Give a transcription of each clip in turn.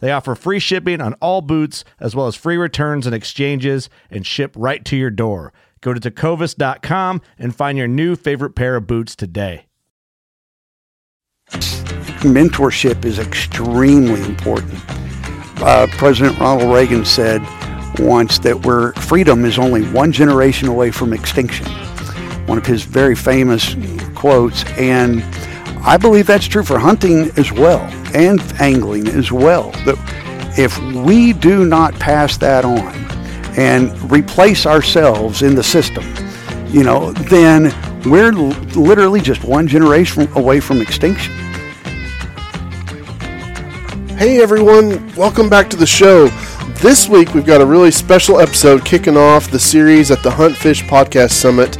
They offer free shipping on all boots, as well as free returns and exchanges, and ship right to your door. Go to tecovas.com and find your new favorite pair of boots today. Mentorship is extremely important. Uh, President Ronald Reagan said once that we're, freedom is only one generation away from extinction. One of his very famous quotes. And I believe that's true for hunting as well and angling as well. That if we do not pass that on and replace ourselves in the system, you know, then we're literally just one generation away from extinction. Hey everyone, welcome back to the show. This week we've got a really special episode kicking off the series at the Hunt Fish Podcast Summit.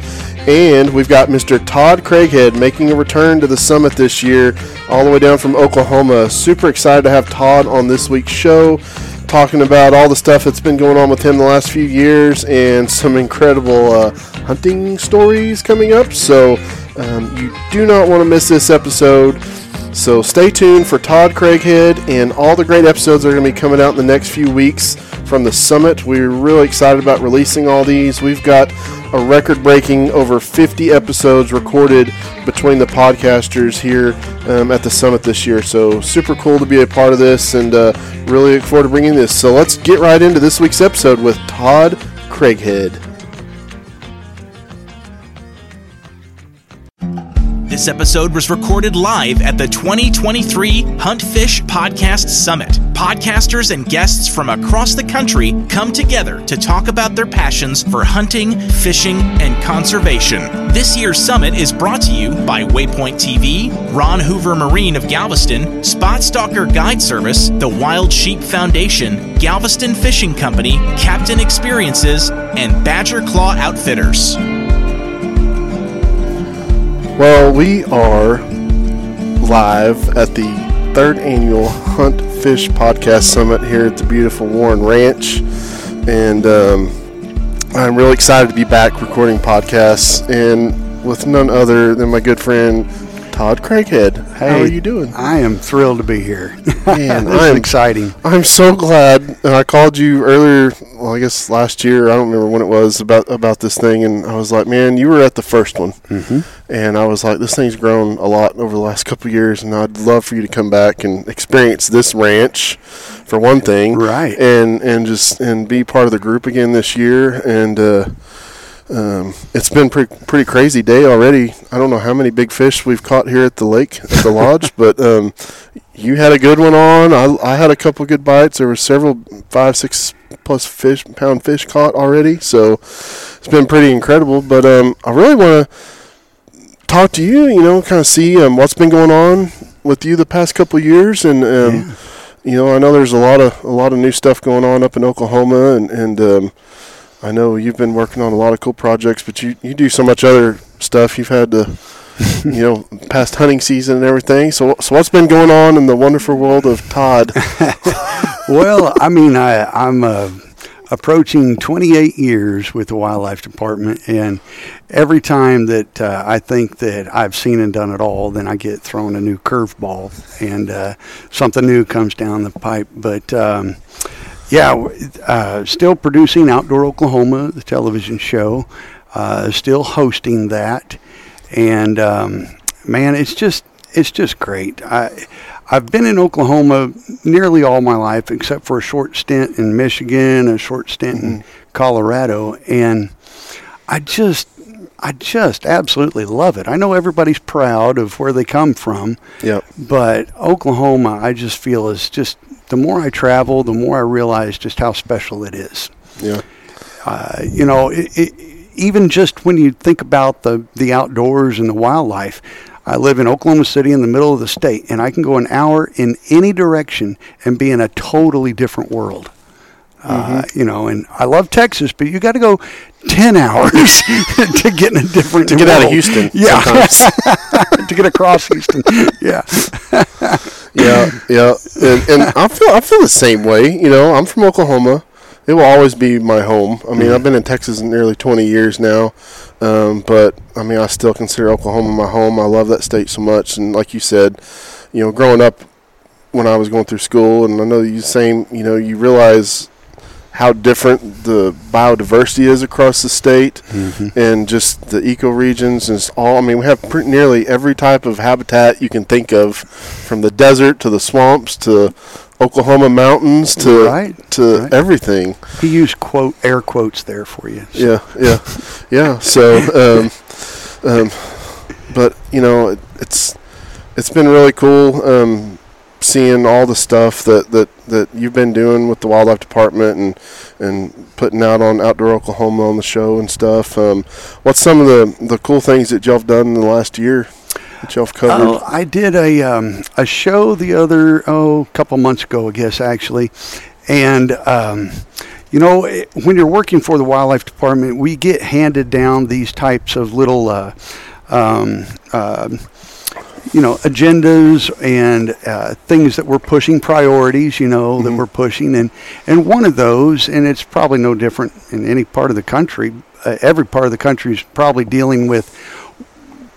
And we've got Mr. Todd Craighead making a return to the summit this year, all the way down from Oklahoma. Super excited to have Todd on this week's show, talking about all the stuff that's been going on with him the last few years and some incredible uh, hunting stories coming up. So um, you do not want to miss this episode. So stay tuned for Todd Craighead and all the great episodes that are going to be coming out in the next few weeks from the summit. We're really excited about releasing all these. We've got a record breaking over 50 episodes recorded between the podcasters here um, at the summit this year. So super cool to be a part of this and uh, really look forward to bringing this. So let's get right into this week's episode with Todd Craighead. This episode was recorded live at the 2023 Hunt Fish Podcast Summit. Podcasters and guests from across the country come together to talk about their passions for hunting, fishing, and conservation. This year's summit is brought to you by Waypoint TV, Ron Hoover Marine of Galveston, Spot Stalker Guide Service, the Wild Sheep Foundation, Galveston Fishing Company, Captain Experiences, and Badger Claw Outfitters. Well, we are live at the third annual Hunt Fish Podcast Summit here at the beautiful Warren Ranch, and um, I'm really excited to be back recording podcasts and with none other than my good friend Todd Craighead. Hey, How are you doing? I am thrilled to be here. Man, this I'm- is exciting. I'm so glad. And I called you earlier. Well, I guess last year. I don't remember when it was about about this thing, and I was like, "Man, you were at the first one." Mm-hmm. And I was like, "This thing's grown a lot over the last couple of years, and I'd love for you to come back and experience this ranch, for one thing, Right. And and just and be part of the group again this year. And uh, um, it's been pretty pretty crazy day already. I don't know how many big fish we've caught here at the lake at the lodge, but um, you had a good one on. I, I had a couple good bites. There were several five, six plus fish pound fish caught already. So it's been pretty incredible. But um, I really want to talk to you. You know, kind of see um, what's been going on with you the past couple of years, and um, you know, I know there's a lot of a lot of new stuff going on up in Oklahoma, and and um, I know you've been working on a lot of cool projects, but you you do so much other stuff. You've had to you know, past hunting season and everything. So, so what's been going on in the wonderful world of Todd? well, I mean, I, I'm a, approaching 28 years with the wildlife department, and every time that uh, I think that I've seen and done it all, then I get thrown a new curveball, and uh, something new comes down the pipe. But um, yeah, uh, still producing Outdoor Oklahoma, the television show, uh, still hosting that, and um, man, it's just it's just great. I I've been in Oklahoma nearly all my life, except for a short stint in Michigan, a short stint in Colorado, and I just, I just absolutely love it. I know everybody's proud of where they come from, Yep. but Oklahoma, I just feel is just the more I travel, the more I realize just how special it is. Yeah. Uh, you know, it, it, even just when you think about the the outdoors and the wildlife. I live in Oklahoma City in the middle of the state, and I can go an hour in any direction and be in a totally different world. Uh, you know, and I love Texas, but you got to go ten hours to get in a different To get out of. Houston. Yeah, to get across Houston. Yeah, yeah, yeah, and, and I feel I feel the same way. You know, I'm from Oklahoma. It will always be my home. I mean, I've been in Texas nearly 20 years now, um, but I mean, I still consider Oklahoma my home. I love that state so much, and like you said, you know, growing up when I was going through school, and I know you same. You know, you realize how different the biodiversity is across the state and just the ecoregions and all I mean we have pretty nearly every type of habitat you can think of from the desert to the swamps to Oklahoma mountains to Right, to right. everything he used quote air quotes there for you. yeah yeah yeah so um, um, but you know it, it's it's been really cool um, seeing all the stuff that, that, that you've been doing with the wildlife department and and putting out on outdoor Oklahoma on the show and stuff. Um, what's some of the, the cool things that y'all have done in the last year covered? Oh, I did a um, a show the other oh a couple months ago, I guess actually, and um, you know it- when you're working for the wildlife department, we get handed down these types of little. Uh, um, uh, you know agendas and uh, things that we're pushing priorities you know that we're pushing and and one of those and it's probably no different in any part of the country uh, every part of the country is probably dealing with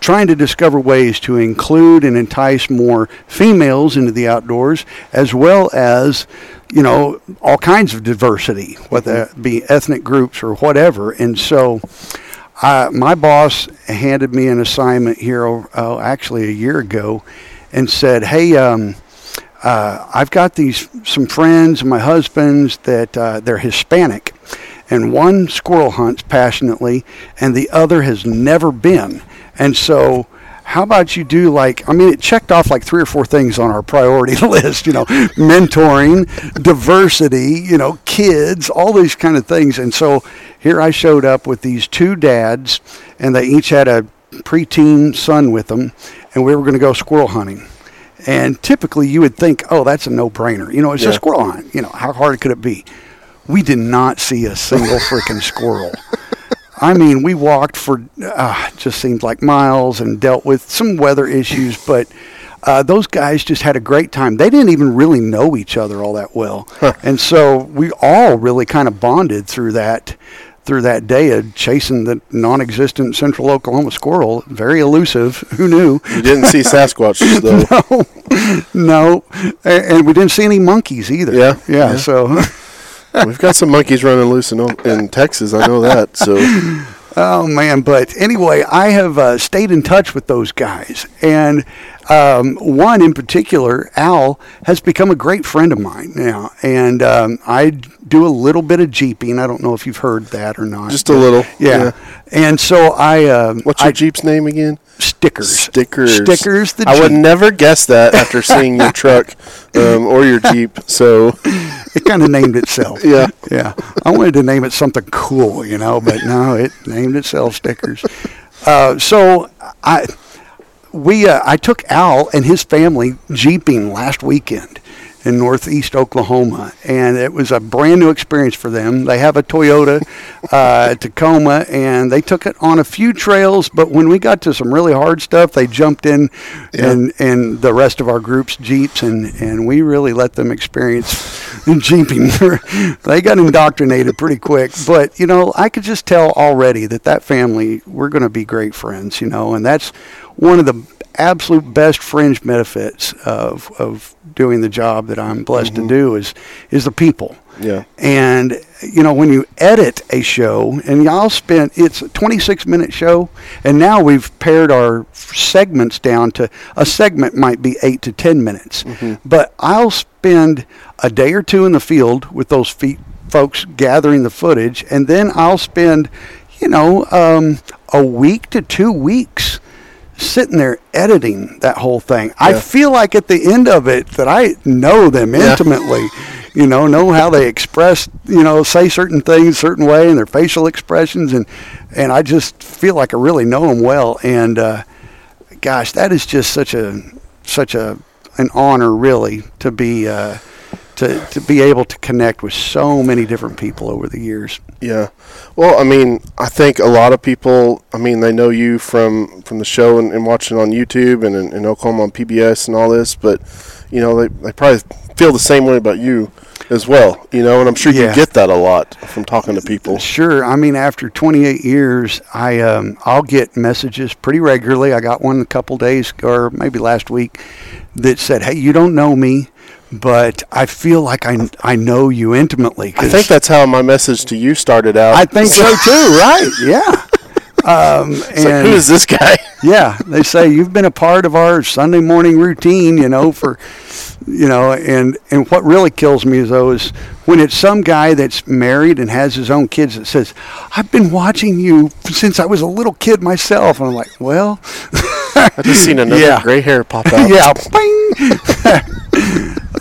trying to discover ways to include and entice more females into the outdoors, as well as, you know, all kinds of diversity, whether it be ethnic groups or whatever. And so, uh, my boss handed me an assignment here, oh, actually a year ago, and said, "Hey, um, uh, I've got these some friends, my husband's that uh, they're Hispanic, and one squirrel hunts passionately, and the other has never been. And so, how about you do like? I mean, it checked off like three or four things on our priority list. You know, mentoring, diversity, you know, kids, all these kind of things. And so, here I showed up with these two dads, and they each had a preteen son with them, and we were going to go squirrel hunting. And typically, you would think, oh, that's a no-brainer. You know, it's Yeah. a squirrel hunt. You know, how hard could it be? We did not see a single freaking squirrel. I mean, we walked for uh, just seemed like miles and dealt with some weather issues, but uh, those guys just had a great time. They didn't even really know each other all that well, and so we all really kind of bonded through that through that day of chasing the non-existent central Oklahoma squirrel. Very elusive. Who knew? you didn't see Sasquatch though. No, and, and we didn't see any monkeys either. Yeah, yeah. yeah. So, We've got some monkeys running loose in, in Texas. I know that. So oh man. But anyway, I have uh, stayed in touch with those guys, and um, one in particular, Al, has become a great friend of mine now, and um, I do a little bit of jeeping. I don't know if you've heard that or not. just a little. Yeah. And so I. Um, What's your I, Jeep's name again? Stickers. Stickers. Stickers. The I would never guess that after seeing your truck um, or your Jeep. So it kind of named itself. Yeah. yeah. I wanted to name it something cool, you know, but no, it named itself stickers. Uh, so I we uh, I took Al and his family jeeping last weekend, in northeast Oklahoma, and it was a brand new experience for them. They have a Toyota uh, Tacoma, and they took it on a few trails. But when we got to some really hard stuff, they jumped in, Yeah. and and the rest of our group's jeeps, and and we really let them experience jeeping. they got indoctrinated pretty quick, but you know, I could just tell already that that family we're going to be great friends. You know, and that's one of the absolute best fringe benefits of of doing the job that I'm blessed to do is is the people. Yeah. And you know, when you edit a show, and y'all spend it's a 26 minute show, and now we've pared our segments down to a segment might be eight to 10 minutes. But I'll spend a day or two in the field with those feet folks gathering the footage, and then I'll spend, you know, um, a week to two weeks sitting there editing that whole thing. I feel like at the end of it that I know them Yeah. intimately. You know, know how they express, you know, say certain things certain way and their facial expressions and and I just feel like I really know them well and uh gosh, that is just such a such a an honor really to be uh to, to be able to connect with so many different people over the years. Yeah. Well, I mean, I think a lot of people, I mean, they know you from, from the show and, and watching on YouTube and in, in Oklahoma on PBS and all this, but, you know, they, they probably feel the same way about you as well, you know, and I'm sure Yeah. you get that a lot from talking to people. Sure. I mean, after 28 years, I um, I'll get messages pretty regularly. I got one a couple days or maybe last week that said, "Hey, you don't know me, but I feel like I I know you intimately." I think that's how my message to you started out. I think so too. Right? Yeah. Um, It's like, who is this guy? yeah, they say you've been a part of our Sunday morning routine, you know, for you know, and and what really kills me though is when it's some guy that's married and has his own kids that says, "I've been watching you since I was a little kid myself," and I'm like, well, I just seen another Yeah. gray hair pop out. yeah.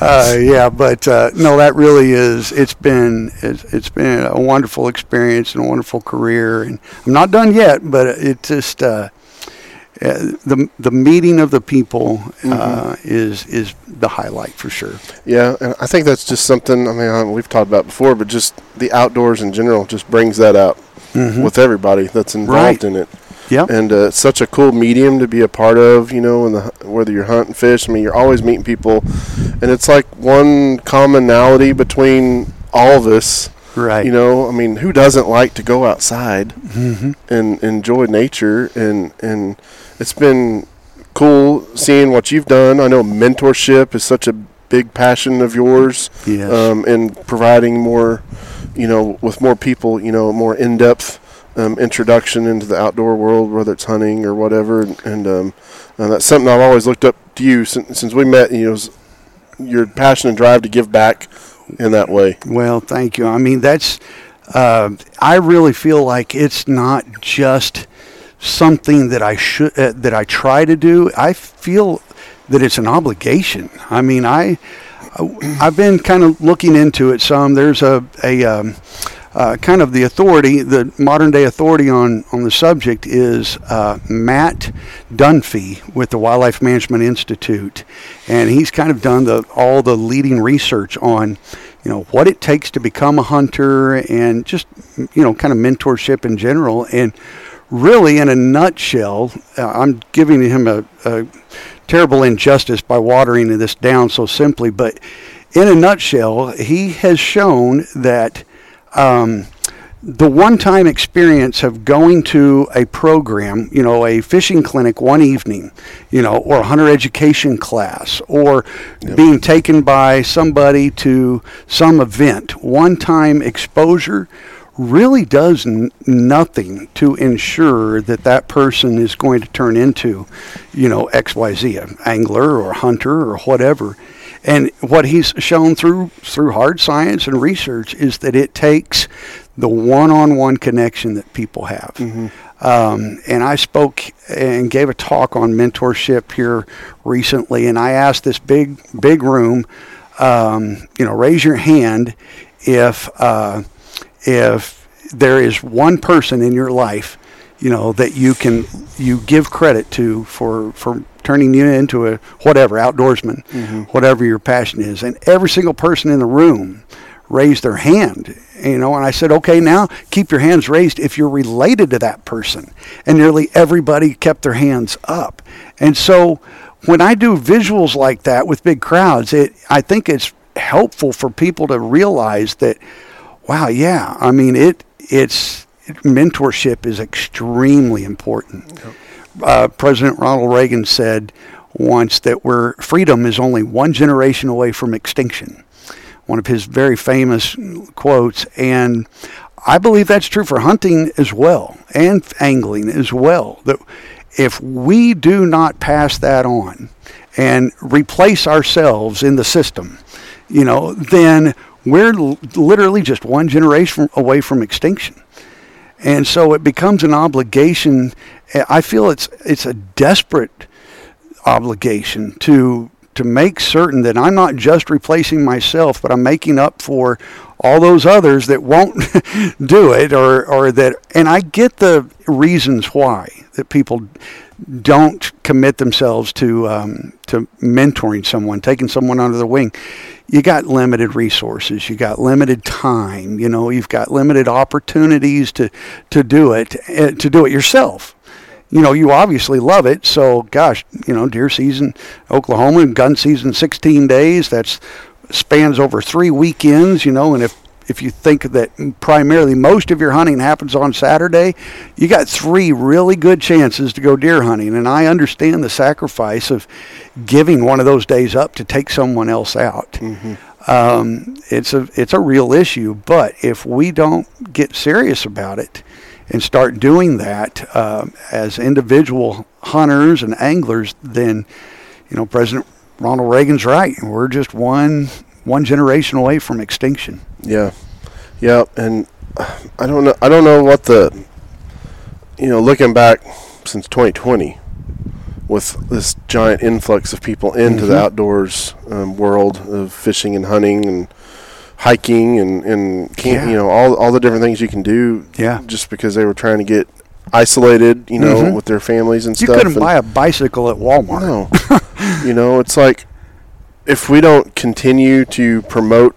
Uh, yeah, but uh, no, that really is. It's been it's, it's been a wonderful experience and a wonderful career, and I'm not done yet. But it just uh, uh, the the meeting of the people uh, is is the highlight for sure. Yeah, and I think that's just something. I mean, we've talked about before, but just the outdoors in general just brings that out with everybody that's involved Right. in it. Yeah, And uh, it's such a cool medium to be a part of. You know, in the whether you're hunting, fish. I mean, you're always meeting people, and it's like one commonality between all of us. right. You know, I mean, who doesn't like to go outside and enjoy nature? And and it's been cool seeing what you've done. I know mentorship is such a big passion of yours. Yes. Um, and providing more, you know, with more people, you know, more in depth. Um, introduction into the outdoor world, whether it's hunting or whatever, and, and um, and that's something I've always looked up to you since, since we met. You know, your passion and drive to give back in that way. Well, thank you. I mean, that's, uh, I really feel like it's not just something that I should, uh, that I try to do. I feel that it's an obligation. I mean, I, I've been kind of looking into it some. There's a, a, um, uh, kind of the authority, the modern day authority on, on the subject is uh, Matt Dunfee with the Wildlife Management Institute, and he's kind of done the all the leading research on, you know, what it takes to become a hunter and just you know kind of mentorship in general. And really, in a nutshell, uh, I'm giving him a, a terrible injustice by watering this down so simply, but in a nutshell, he has shown that um, the one-time experience of going to a program, you know, a fishing clinic one evening, you know, or a hunter education class, or being taken by somebody to some event, one-time exposure really does n- nothing to ensure that that person is going to turn into, you know, XYZ, an angler or a hunter or whatever. And what he's shown through through hard science and research is that it takes the one-on-one connection that people have. Um, and I spoke and gave a talk on mentorship here recently, and I asked this big big room, um, you know, raise your hand if uh, if there is one person in your life you know, that you can you give credit to for for turning you into a whatever outdoorsman, mm-hmm. whatever your passion is, and every single person in the room raised their hand. You know, and I said, okay, now keep your hands raised if you're related to that person. And nearly everybody kept their hands up. And so when I do visuals like that with big crowds, it I think it's helpful for people to realize that, wow, yeah, I mean it. It's mentorship is extremely important. Uh, President Ronald Reagan said once that we're freedom is only one generation away from extinction. One of his very famous quotes, and I believe that's true for hunting as well and angling as well. That if we do not pass that on and replace ourselves in the system, you know, then we're literally just one generation away from extinction. And so it becomes an obligation. I feel it's it's a desperate obligation to to make certain that I'm not just replacing myself, but I'm making up for all those others that won't do it or, or that and I get the reasons why that people don't commit themselves to um, to mentoring someone, taking someone under the wing. You got limited resources, you got limited time, you know, you've got limited opportunities to to do it uh, to do it yourself you know, you obviously love it. So, gosh, you know, deer season, Oklahoma, gun season, 16 days. That's spans over three weekends. You know, and if if you think that primarily most of your hunting happens on Saturday, you got three really good chances to go deer hunting. And I understand the sacrifice of giving one of those days up to take someone else out. Um, it's a it's a real issue. But if we don't get serious about it and start doing that uh, as individual hunters and anglers, then you know President Ronald Reagan's right. We're just one one generation away from extinction. Yeah, yeah, and I don't know. I don't know what the you know looking back since 2020 with this giant influx of people into the outdoors um, world of fishing and hunting and hiking and and camp, Yeah. you know all all the different things you can do. Yeah. just because they were trying to get isolated, you know, Mhm. with their families and You stuff. You couldn't buy a bicycle at Walmart. no. you know, it's like if we don't continue to promote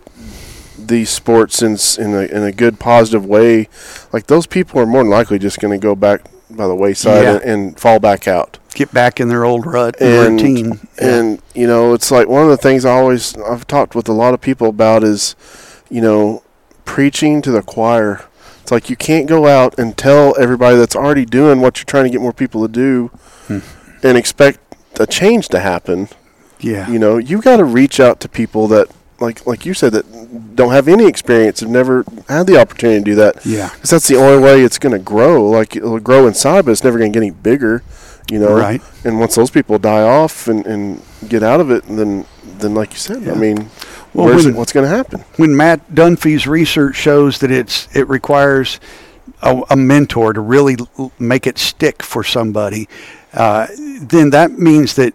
these sports in in a, in a good positive way, like those people are more than likely just going to go back by the wayside Yeah. and, and fall back out. Get back in their old rut and, routine. and you know, it's like one of the things I always I've talked with a lot of people about is, you know, preaching to the choir. It's like you can't go out and tell everybody that's already doing what you're trying to get more people to do Hmm. and expect a change to happen yeah. you know you got to reach out to people that like like you said that don't have any experience have never had the opportunity to do that Yeah. because that's the only way it's going to grow like it'll grow inside but it's never going to get any bigger you know Right. and once those people die off and, and get out of it then then like you said Yeah. i mean Well, when- it, what's going to happen when Matt Dunfee's research shows that it's it requires a, a mentor to really l- make it stick for somebody, uh, then that means that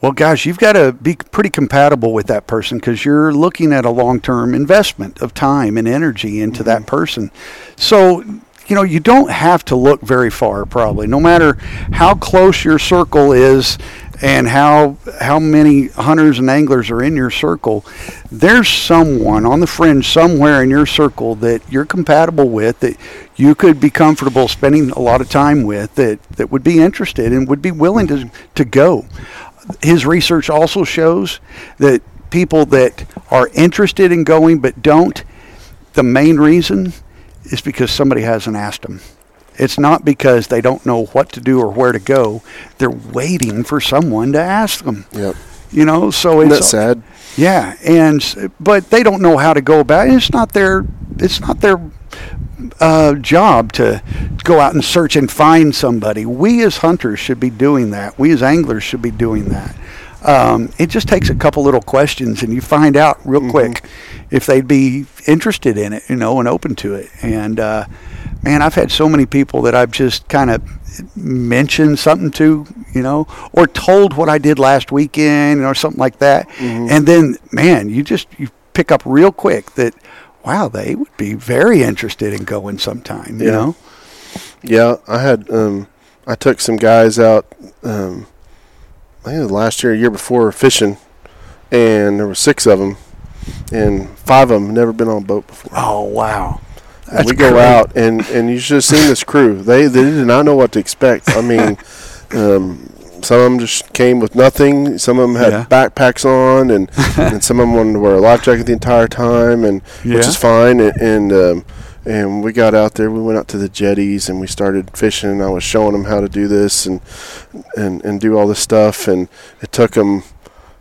well, gosh, you've got to be pretty compatible with that person because you're looking at a long-term investment of time and energy into that mm-hmm. person. So. You know, you don't have to look very far, probably. No matter how close your circle is, and how how many hunters and anglers are in your circle, there's someone on the fringe somewhere in your circle that you're compatible with that you could be comfortable spending a lot of time with that, that would be interested and would be willing to to go. His research also shows that people that are interested in going but don't, the main reason is because somebody hasn't asked them. It's not because they don't know what to do or where to go. They're waiting for someone to ask them. yep You know, so isn't it's that sad yeah, and but they don't know how to go about it. It's not their it's not their uh, job to go out and search and find somebody. We as hunters should be doing that. We as anglers should be doing that. Um, it just takes a couple little questions, and you find out real quick if they'd be interested in it, you know, and open to it. And uh, man, I've had so many people that I've just kind of mentioned something to, you know, or told what I did last weekend or something like that. And then, man, you just you pick up real quick that, wow, they would be very interested in going sometime, you Yeah. know. Yeah, I had um, I took some guys out. Um, I think it was last year, a year before, fishing, and there were six of them, and five of them never been on a boat before. Oh wow. We go great. out, and and you should have seen this crew. They they did not know what to expect. I mean, um, some of them just came with nothing. Some of them had Yeah. backpacks on, and and some of them wanted to wear a life jacket the entire time, and Yeah. which is fine. And and, um, and we got out there. We went out to the jetties, and we started fishing. And I was showing them how to do this, and and and do all this stuff. And it took them.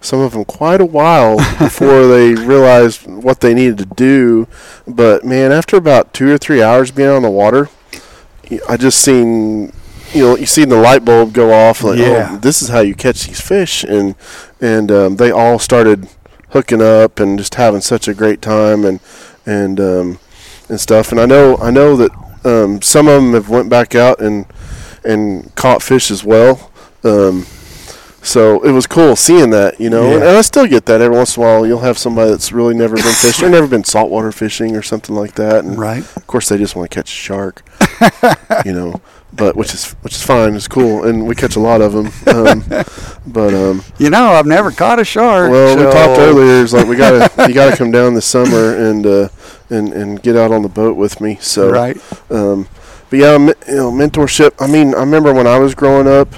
Some of them quite a while before they realized what they needed to do, but man, after about two or three hours being on the water, I just seen, you know, you seen the light bulb go off. Like, Yeah. oh, this is how you catch these fish, and and um, they all started hooking up and just having such a great time and and um, and stuff. And I know I know that um, some of them have went back out and and caught fish as well. Um, so it was cool seeing that, you know, and, and I still get that every once in a while. You'll have somebody that's really never been fishing or never been saltwater fishing or something like that, and Right. of course they just want to catch a shark, you know. But which is which is fine, it's cool, and we catch a lot of them. Um, but um, You know, I've never caught a shark. well, we talked earlier. It's like we gotta you gotta come down this summer and uh, and and get out on the boat with me. So Right. um, but yeah, you know, mentorship. I mean, I remember when I was growing up,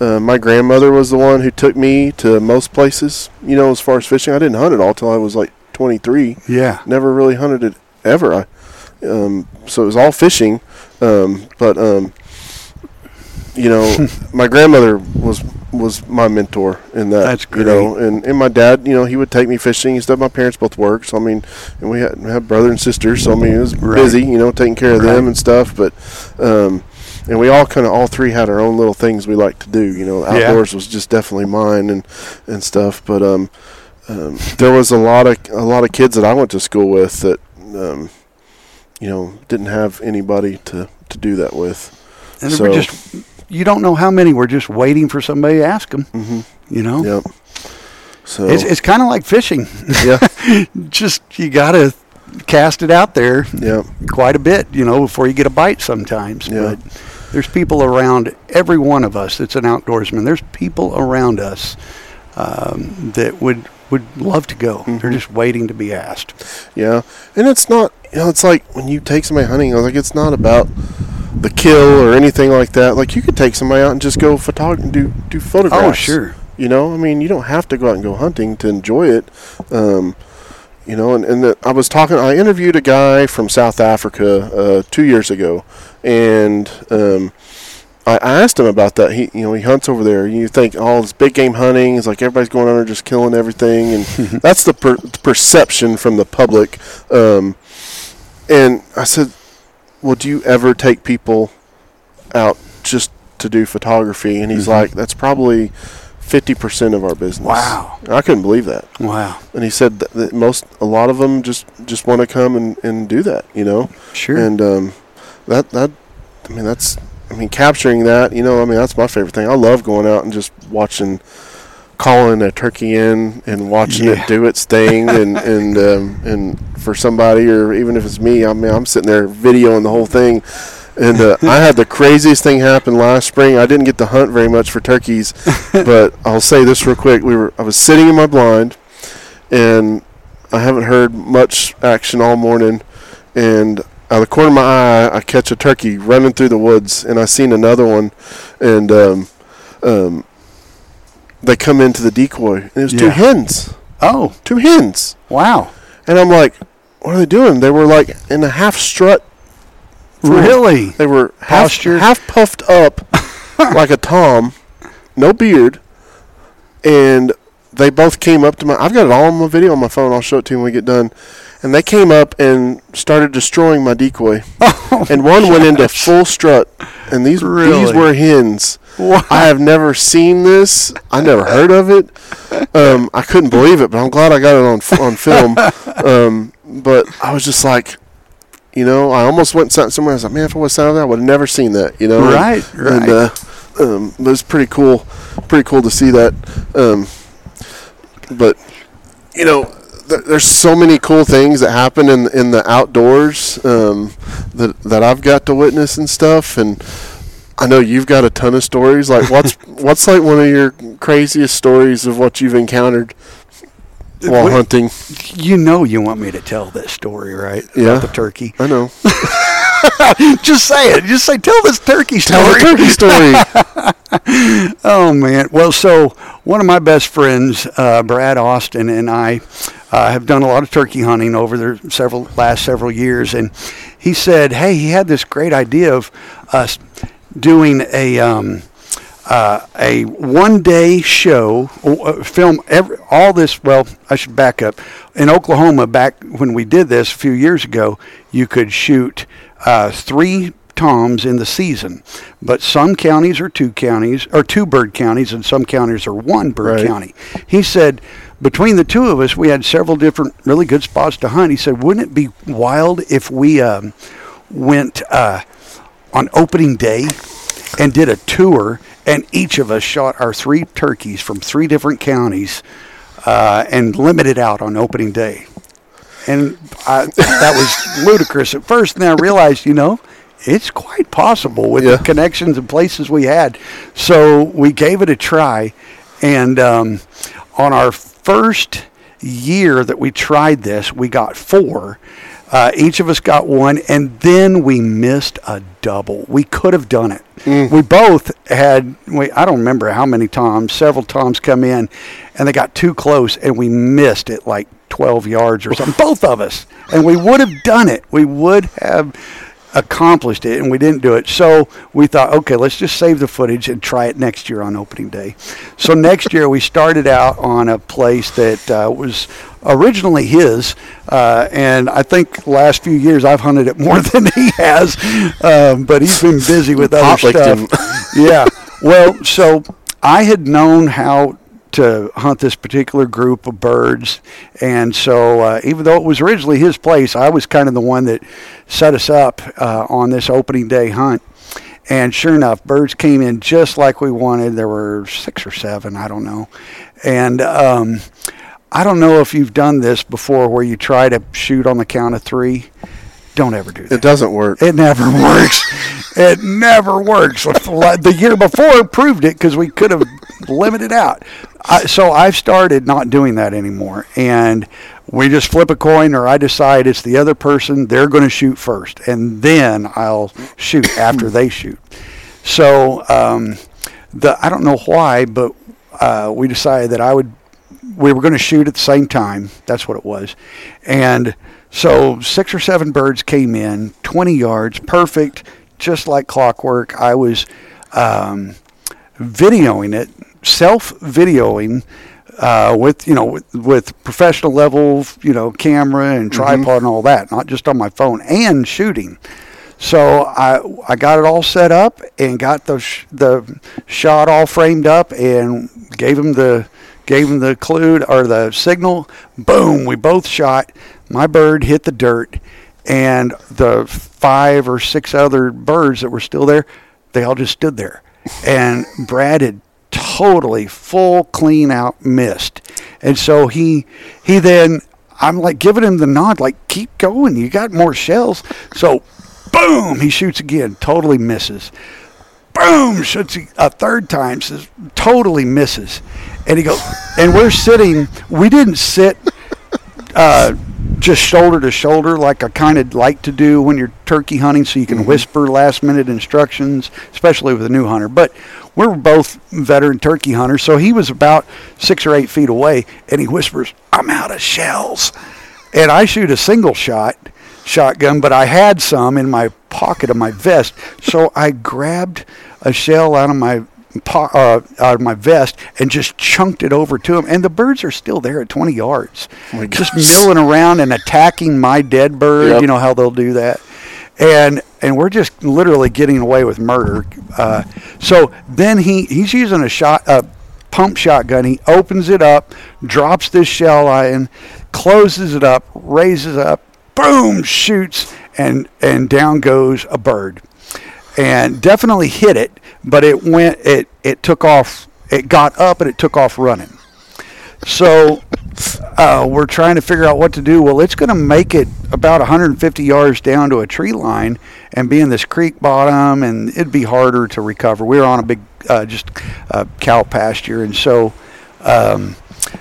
uh, my grandmother was the one who took me to most places. You know, as far as fishing, I didn't hunt at all till I was like 23. Yeah. Never really hunted it ever. I, um, so it was all fishing. Um, but um, you know, my grandmother was was my mentor in that. That's You know, and, and my dad, you know, he would take me fishing and stuff. My parents both worked, so I mean, and we had, had brother and sister, so I mean, it was Right. busy, you know, taking care of Right. them and stuff. But um, and we all kind of all three had our own little things we liked to do. You know, Yeah. outdoors was just definitely mine and and stuff. But um, um, there was a lot of a lot of kids that I went to school with that um, you know didn't have anybody to to do that with. And So- just, you don't know how many. We're just waiting for somebody to ask them. Mhm. You know, Yep. So it's it's kind of like fishing. yeah, just you got to cast it out there yeah, quite a bit, you know, before you get a bite. Sometimes, Yeah. but there's people around every one of us that's an outdoorsman. There's people around us um, that would would love to go. Mm-hmm. They're just waiting to be asked. yeah. And it's not, you know, it's like when you take somebody hunting, like it's not about the kill or anything like that. Like you could take somebody out and just go photog do do photographs. Oh, sure. You know, I mean, you don't have to go out and go hunting to enjoy it. Um, you know, and, and the, I was talking, I interviewed a guy from South Africa uh, two years ago, and um, I, I asked him about that. He, you know, he hunts over there. You think all this big game hunting is like everybody's going under just killing everything, and that's the per- perception from the public. Um, and I said, "Well, do you ever take people out just to do photography?" And he's like, "That's probably." Fifty percent of our business. Wow. I couldn't believe that. Wow. And he said that, that most, a lot of them just just want to come and, and do that, you know. Sure. And um, that that, I mean, that's, I mean, capturing that, you know, I mean, that's my favorite thing. I love going out and just watching, calling a turkey in and watching Yeah. it do its thing, and and um, and for somebody or even if it's me, I mean, I'm sitting there videoing the whole thing. And uh, I had the craziest thing happen last spring. I didn't get to hunt very much for turkeys, but I'll say this real quick. We were I was sitting in my blind, and I haven't heard much action all morning. And out of the corner of my eye, I catch a turkey running through the woods, and I seen another one, and um, um, they come into the decoy, and it was two Yeah. hens, oh, two hens, wow. and I'm like, what are they doing? They were like in a half strut. Really? They were half, Posture? half puffed up like a tom, no beard, and they both came up to my. I've got it all on my video on my phone. I'll show it to you when we get done. And they came up and started destroying my decoy. Oh and one went into full strut. And these these were hens. Wow. I have never seen this. I never heard of it. Um, I couldn't believe it, but I'm glad I got it on on film. Um, but I was just like, you know, I almost went somewhere. I was like, man, if I was sat there, I would have never seen that. You know, And- Right, right. And uh, um, it was pretty cool. Pretty cool to see that. Um, but you know, th- there's so many cool things that happen in in the outdoors um, that that I've got to witness and stuff, and I know you've got a ton of stories. Like, what's what's like one of your craziest stories of what you've encountered while Wait. hunting? You know you want me to tell this story, right? Yeah. About the turkey. I know. Just say it. Just say, tell this turkey story. Tell a turkey story. Oh man! Well, so one of my best friends, uh, Brad Austin, and I uh, have done a lot of turkey hunting over the several last several years, and he said, "Hey, he had this great idea of us doing a." Um, uh, a one-day show, uh, film every, all this. Well, I should back up. In Oklahoma, back when we did this a few years ago, you could shoot uh, three toms in the season, but some counties are two counties or two bird counties, and some counties are one bird Right. county. He said between the two of us, we had several different really good spots to hunt. He said, wouldn't it be wild if we um, went uh, on opening day and did a tour, and each of us shot our three turkeys from three different counties uh, and limited out on opening day. And I, that was ludicrous at first. And then I realized, you know, it's quite possible with Yeah. the connections and places we had. So we gave it a try. And um, on our first year that we tried this, we got four. Uh, each of us got one, and then we missed a double. We could have done it. We both had, we, I don't remember how many times, several times come in, and they got too close, and we missed it like 12 yards or something. both of us. And we would have done it. We would have accomplished it, and we didn't do it. So we thought, okay, let's just save the footage and try it next year on opening day. So next year we started out on a place that uh, was originally his, uh, and I think last few years I've hunted it more than he has, um, but he's been busy with other stuff. yeah. Well, so I had known how to hunt this particular group of birds, and so uh, even though it was originally his place, I was kind of the one that set us up uh, on this opening day hunt. And sure enough, birds came in just like we wanted. There were six or seven, I don't know. And um, I don't know if you've done this before where you try to shoot on the count of three. Don't ever do that. It doesn't work. It never works. It never works. The year before proved it because we could have limited out. I, so I've started not doing that anymore, and we just flip a coin, or I decide it's the other person. They're going to shoot first, and then I'll shoot after they shoot. So um, the I don't know why, but uh, we decided that I would we were going to shoot at the same time. That's what it was. And so six or seven birds came in, 20 yards, perfect, just like clockwork. I was um, videoing it, self videoing. Uh, with you know with, with professional level you know camera and tripod and all that, not just on my phone and shooting. So I I got it all set up and got the sh- the shot all framed up and gave him the gave him the clue or the signal. Boom! We both shot. My bird hit the dirt, and the five or six other birds that were still there, they all just stood there. And Brad had totally full clean out missed, and so he he then I'm like giving him the nod, like keep going. You got more shells. So boom, he shoots again, totally misses. Boom, shoots a third time, says totally misses. And he goes, and we're sitting. We didn't sit uh, just shoulder to shoulder like I kind of like to do when you're turkey hunting, so you can mm-hmm. whisper last minute instructions, especially with a new hunter. But we're both veteran turkey hunters, so he was about six or eight feet away, and he whispers, "I'm out of shells," and I shoot a single shot shotgun, but I had some in my pocket of my vest, so I grabbed a shell out of my po- uh, out of my vest and just chunked it over to him. And the birds are still there at 20 yards, my just milling around and attacking my dead bird. Yep. You know how they'll do that. And and we're just literally getting away with murder. Uh, so then he he's using a shot a pump shotgun. He opens it up, drops this shell in, closes it up, raises up, boom, shoots, and and down goes a bird and definitely hit it, but it went it it took off it got up and it took off running. So uh, we're trying to figure out what to do. Well, it's going to make it about 150 yards down to a tree line and be in this creek bottom, and it'd be harder to recover. We were on a big, uh, just uh, cow pasture, and so, um,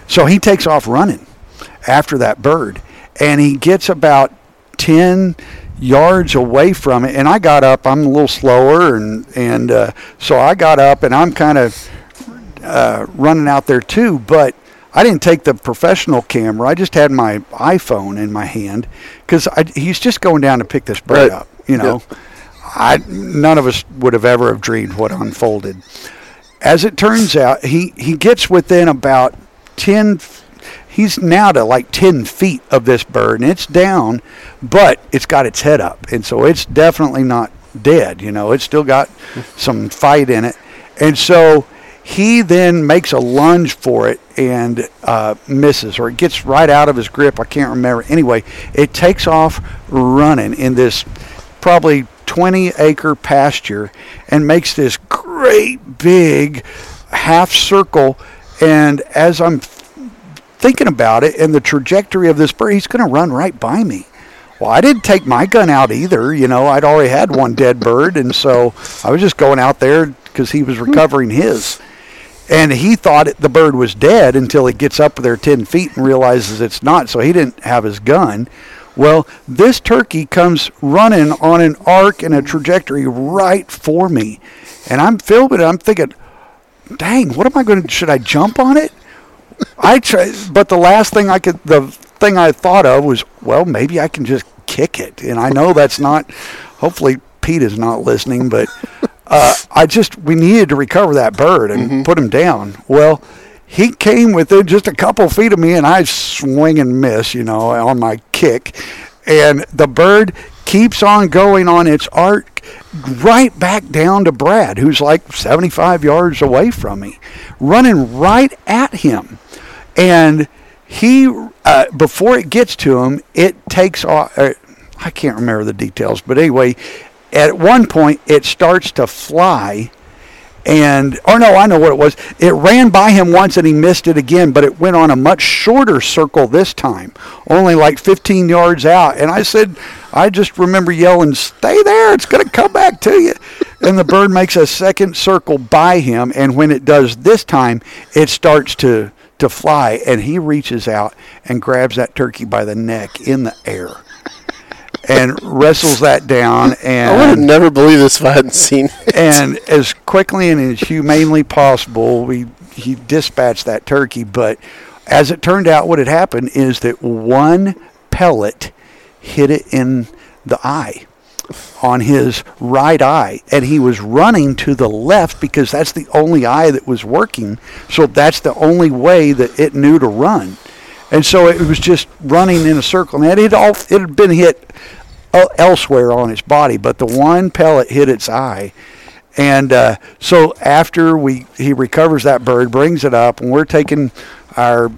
so he takes off running after that bird, and he gets about 10 yards away from it. And I got up. I'm a little slower, and and uh, so I got up, and I'm kind of uh, running out there too. But I didn't take the professional camera. I just had my iPhone in my hand because he's just going down to pick this bird Right. up. You know, I none of us would have ever have dreamed what unfolded. As it turns out, he he gets within about ten. He's now to like ten feet of this bird, and it's down, but it's got its head up, and so it's definitely not dead. You know, it's still got some fight in it, and so he then makes a lunge for it and uh, misses, or it gets right out of his grip. I can't remember. Anyway, it takes off running in this probably 20 acre pasture and makes this great big half circle. And as I'm thinking about it and the trajectory of this bird, he's going to run right by me. Well, I didn't take my gun out either. You know, I'd already had one dead bird, and so I was just going out there because he was hmm. recovering his. And he thought it, the bird was dead until he gets up there 10 feet and realizes it's not, so he didn't have his gun. Well, this turkey comes running on an arc and a trajectory right for me. And I'm filming it. I'm thinking, dang, what am I going to, should I jump on it? I try, but the last thing I could, the thing I thought of was, well, maybe I can just kick it. And I know that's not, hopefully Pete is not listening, but uh, I just, we needed to recover that bird and put him down. Well, he came within just a couple feet of me and I swing and miss, you know, on my kick. And the bird keeps on going on its arc right back down to Brad, who's like 75 yards away from me, running right at him. And he, uh, before it gets to him, it takes off. Uh, I can't remember the details, but anyway, at one point it starts to fly and or no, I know what it was. It ran by him once and he missed it again, but it went on a much shorter circle this time, only like 15 yards out. And I said, I just remember yelling, "Stay there! It's going to come back to you." And the bird makes a second circle by him, and when it does this time, it starts to to fly, and he reaches out and grabs that turkey by the neck in the air. And wrestles that down, and I would have never believed this if I hadn't seen it. and as quickly and as humanely possible, we he dispatched that turkey. But as it turned out, what had happened is that one pellet hit it in the eye, on his right eye, and he was running to the left because that's the only eye that was working. So that's the only way that it knew to run. And so it was just running in a circle, and it all it had been hit uh, elsewhere on its body, but the one pellet hit its eye. And uh, so after we he recovers that bird, brings it up, and we're taking our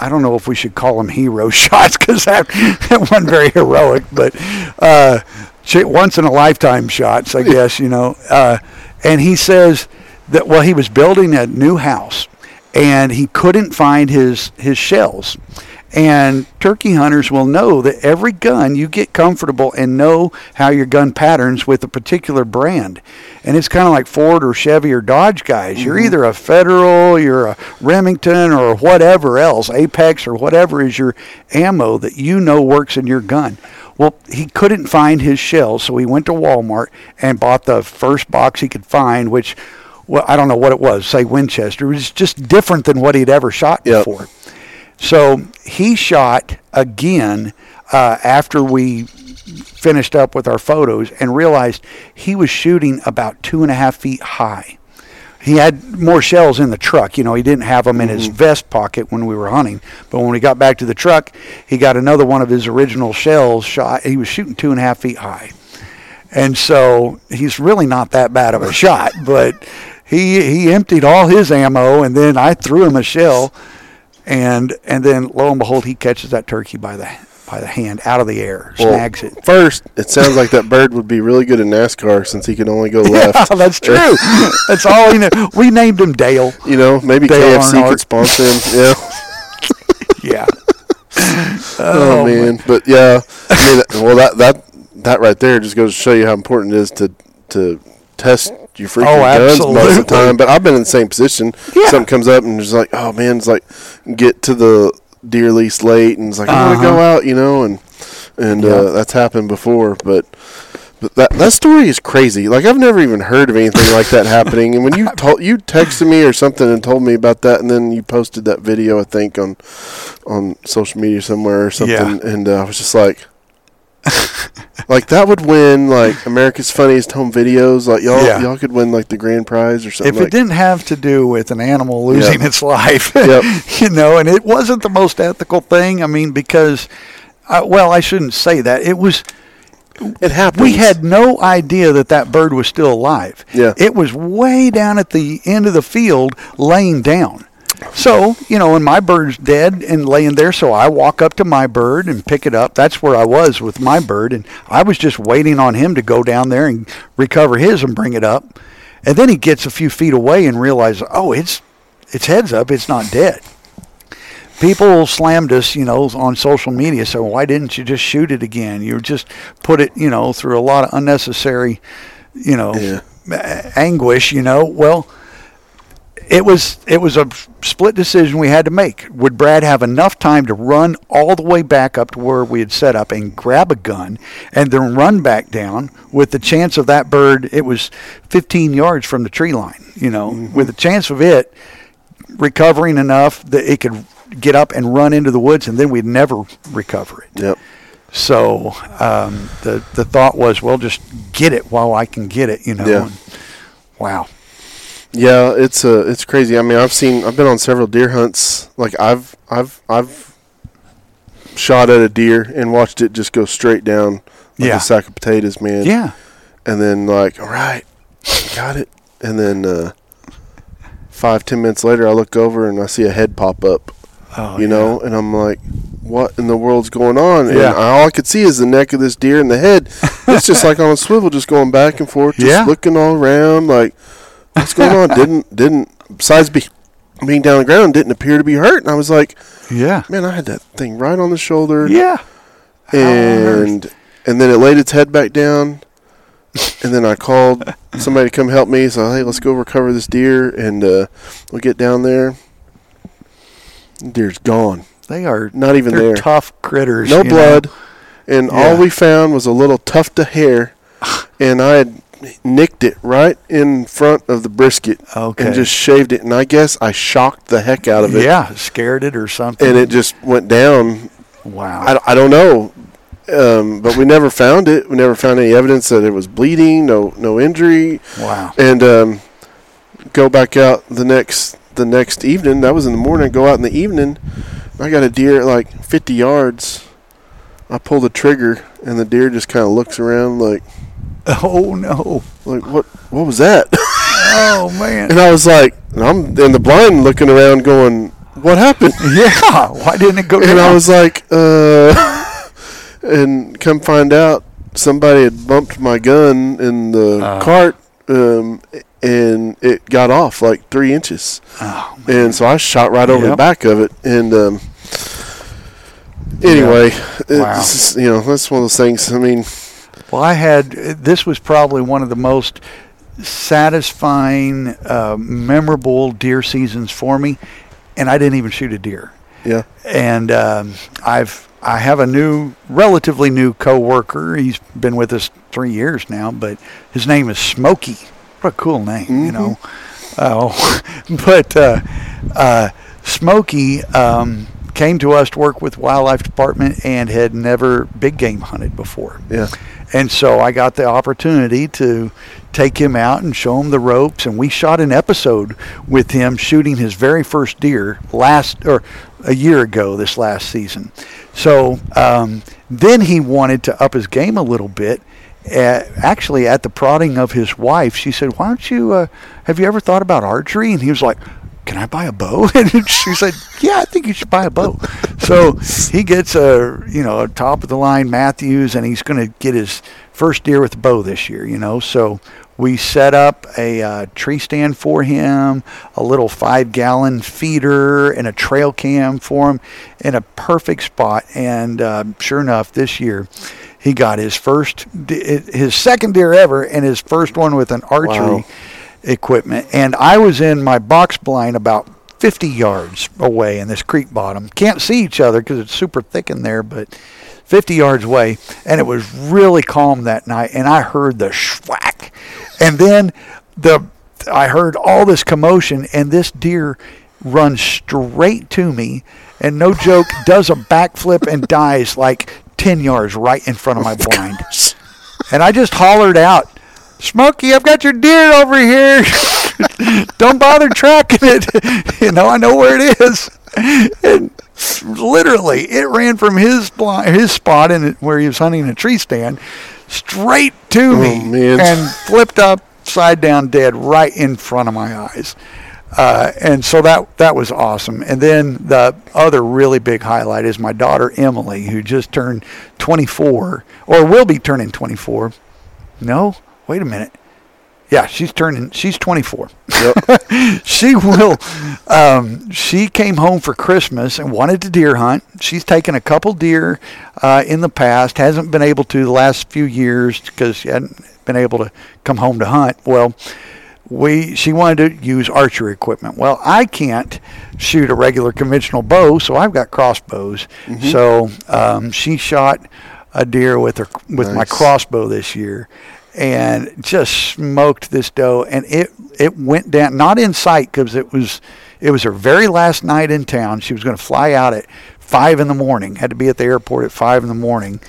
I don't know if we should call them hero shots because that, that wasn't very heroic, but uh, once in a lifetime shots, I guess you know. Uh, and he says that well, he was building a new house, and he couldn't find his his shells. And turkey hunters will know that every gun you get comfortable and know how your gun patterns with a particular brand. And it's kind of like Ford or Chevy or Dodge guys. You're mm-hmm. either a Federal, you're a Remington, or whatever else, Apex or whatever is your ammo that you know works in your gun. Well, he couldn't find his shells, so he went to Walmart and bought the first box he could find, which, well, I don't know what it was, say Winchester. It was just different than what he'd ever shot Yep. before. So he shot again uh, after we finished up with our photos and realized he was shooting about two and a half feet high. He had more shells in the truck. You know, he didn't have them in his vest pocket when we were hunting. But when we got back to the truck, he got another one of his original shells shot. He was shooting two and a half feet high. And so he's really not that bad of a shot, but he he emptied all his ammo and then I threw him a shell and and then lo and behold he catches that turkey by the by the hand out of the air, Well, snags it. First, it sounds like that bird would be really good in NASCAR since he can only go left. Yeah, that's true. that's all he knew. We named him Dale. You know, maybe Dale KFC Earnhardt. could sponsor him. Yeah. yeah. Oh, oh man, but yeah, I mean, well that that that right there just goes to show you how important it is to to test your freaking Oh, guns most of the time. But I've been in the same position. Yeah. Something comes up and it's like, oh man, it's like get to the deer lease late, and it's like I want to go out, you know, and and uh, Uh-huh. That's happened before, but. But that that story is crazy. Like I've never even heard of anything like that happening. And when you told you texted me or something and told me about that, and then you posted that video, I think on on social media somewhere or something, Yeah. and uh, I was just like, like that would win like America's Funniest Home Videos. Like y'all Yeah. y'all could win like the grand prize or something. If it like, didn't have to do with an animal losing Yep. its life, Yep. you know, and it wasn't the most ethical thing. I mean, because, uh, well, I shouldn't say that. It was. it happened. We had no idea that that bird was still alive. Yeah. It was way down at the end of the field laying down. So, you know, and my bird's dead and laying there, so I walk up to my bird and pick it up. That's where I was with my bird, and I was just waiting on him to go down there and recover his and bring it up. And then he gets a few feet away and realizes, oh, it's its head's up, it's not dead. People slammed us, you know, on social media. So why didn't you just shoot it again? You just put it, you know, through a lot of unnecessary, you know, Yeah. anguish. You know, well, it was it was a split decision we had to make. Would Brad have enough time to run all the way back up to where we had set up and grab a gun, and then run back down with the chance of that bird? It was 15 yards from the tree line. You know, with the chance of it recovering enough that it could get up and run into the woods, and then we'd never recover it. Yep. So um, the the thought was, well, just get it while I can get it. You know. Yeah. Wow. Yeah, it's uh, it's crazy. I mean, I've seen, I've been on several deer hunts. Like I've, I've, I've shot at a deer and watched it just go straight down like Yeah. a sack of potatoes, man. Yeah. And then like, all right, got it. And then uh, five, ten minutes later, I look over and I see a head pop up. Oh, you know, and I'm like, what in the world's going on? And Yeah. all I could see is the neck of this deer and the head. It's just like on a swivel, just going back and forth, just Yeah. looking all around, like, what's going on? didn't didn't besides be, being down the ground, didn't appear to be hurt. And I was like, Yeah. man, I had that thing right on the shoulder, Yeah. How on earth? and and then it laid its head back down. And then I called somebody to come help me. So hey, let's go recover this deer, and uh, we get down there. Deer's gone. They are Not even they're there. tough critters. no you know. blood, and all we found was a little tuft of hair, and I had nicked it right in front of the brisket Okay. and just shaved it. And I guess I shocked the heck out of it, Yeah, scared it or something. and it just went down. wow. I, I don't know, um, but we never found it. We never found any evidence that it was bleeding, no no injury, wow. and um, go back out the next the next evening. That was in the morning. Go out in the evening. I got a deer at like 50 yards. I pull the trigger, and the deer just kind of looks around like, Oh no. like what what was that? Oh man. and I was like, and I'm in the blind looking around, going, what happened? yeah. Why didn't it go down? And I was like, uh, and come find out, somebody had bumped my gun in the Oh. cart, um, and it got off like three inches. Oh, and so I shot right over the back of it. And um, anyway, Wow. it's, you know, that's one of those things. I mean, Well, I had this was probably one of the most satisfying, uh, memorable deer seasons for me, and I didn't even shoot a deer. yeah, And um, I've I have a new, relatively new coworker. He's been with us three years now, but his name is Smokey. What a cool name, you know. Oh, but uh, uh, Smokey um, came to us to work with wildlife department and had never big game hunted before. yeah, And so I got the opportunity to take him out and show him the ropes. And we shot an episode with him shooting his very first deer last or a year ago this last season. So um, then he wanted to up his game a little bit. Uh, actually, at the prodding of his wife, she said, "Why don't you? Uh, have you ever thought about archery?" And he was like, "Can I buy a bow?" And she said, "Yeah, I think you should buy a bow." so he gets a you know a top of the line Mathews, and he's going to get his first deer with a bow this year. You know, so We set up a uh, tree stand for him, a little five gallon feeder, and a trail cam for him in a perfect spot. And uh, sure enough, this year he got his first, his second deer ever, and his first one with an archery Wow. Equipment. And I was in my box blind about 50 yards away in this creek bottom. Can't see each other because it's super thick in there, but 50 yards away. And it was really calm that night. And I heard the schwack. And then the I heard all this commotion, and this deer runs straight to me, and no joke, does a backflip and dies like 10 yards right in front of my blind. And I just hollered out, Smokey, I've got your deer over here. Don't bother tracking it. you know, I know where it is. And literally, it ran from his blind, his spot in where he was hunting a tree stand straight to me Oh, man. and flipped upside down dead right in front of my eyes. Uh, and so that that was awesome. And then the other really big highlight is my daughter Emily, who just turned 24, or will be turning 24. No, wait a minute. Yeah, she's turning. She's 24. she will. Um, she came home for Christmas and wanted to deer hunt. She's taken a couple deer uh, in the past. Hasn't been able to the last few years because she hadn't been able to come home to hunt. Well, we she wanted to use archery equipment. Well, I can't shoot a regular conventional bow, so I've got crossbows. So um, she shot a deer with her with my crossbow this year, and just smoked this doe. And it it went down not in sight because it was it was her very last night in town. She was going to fly out at five in the morning. Had to be at the airport at five in the morning.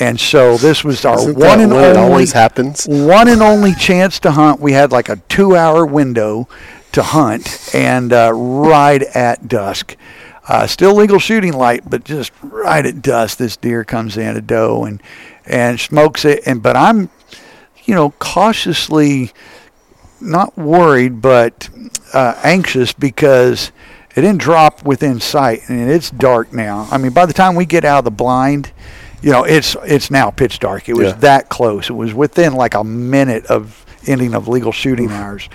And so this was our Isn't one and only always happens? one and only chance to hunt. We had like a two-hour window to hunt and uh, right at dusk. Uh, still legal shooting light, but just right at dusk, this deer comes in a doe and and smokes it. And but I'm, you know, cautiously not worried, but uh, anxious because it didn't drop within sight, and it's dark now. I mean, by the time we get out of the blind, you know, it's it's now pitch dark. It was Yeah. that close. It was within like a minute of ending of legal shooting hours,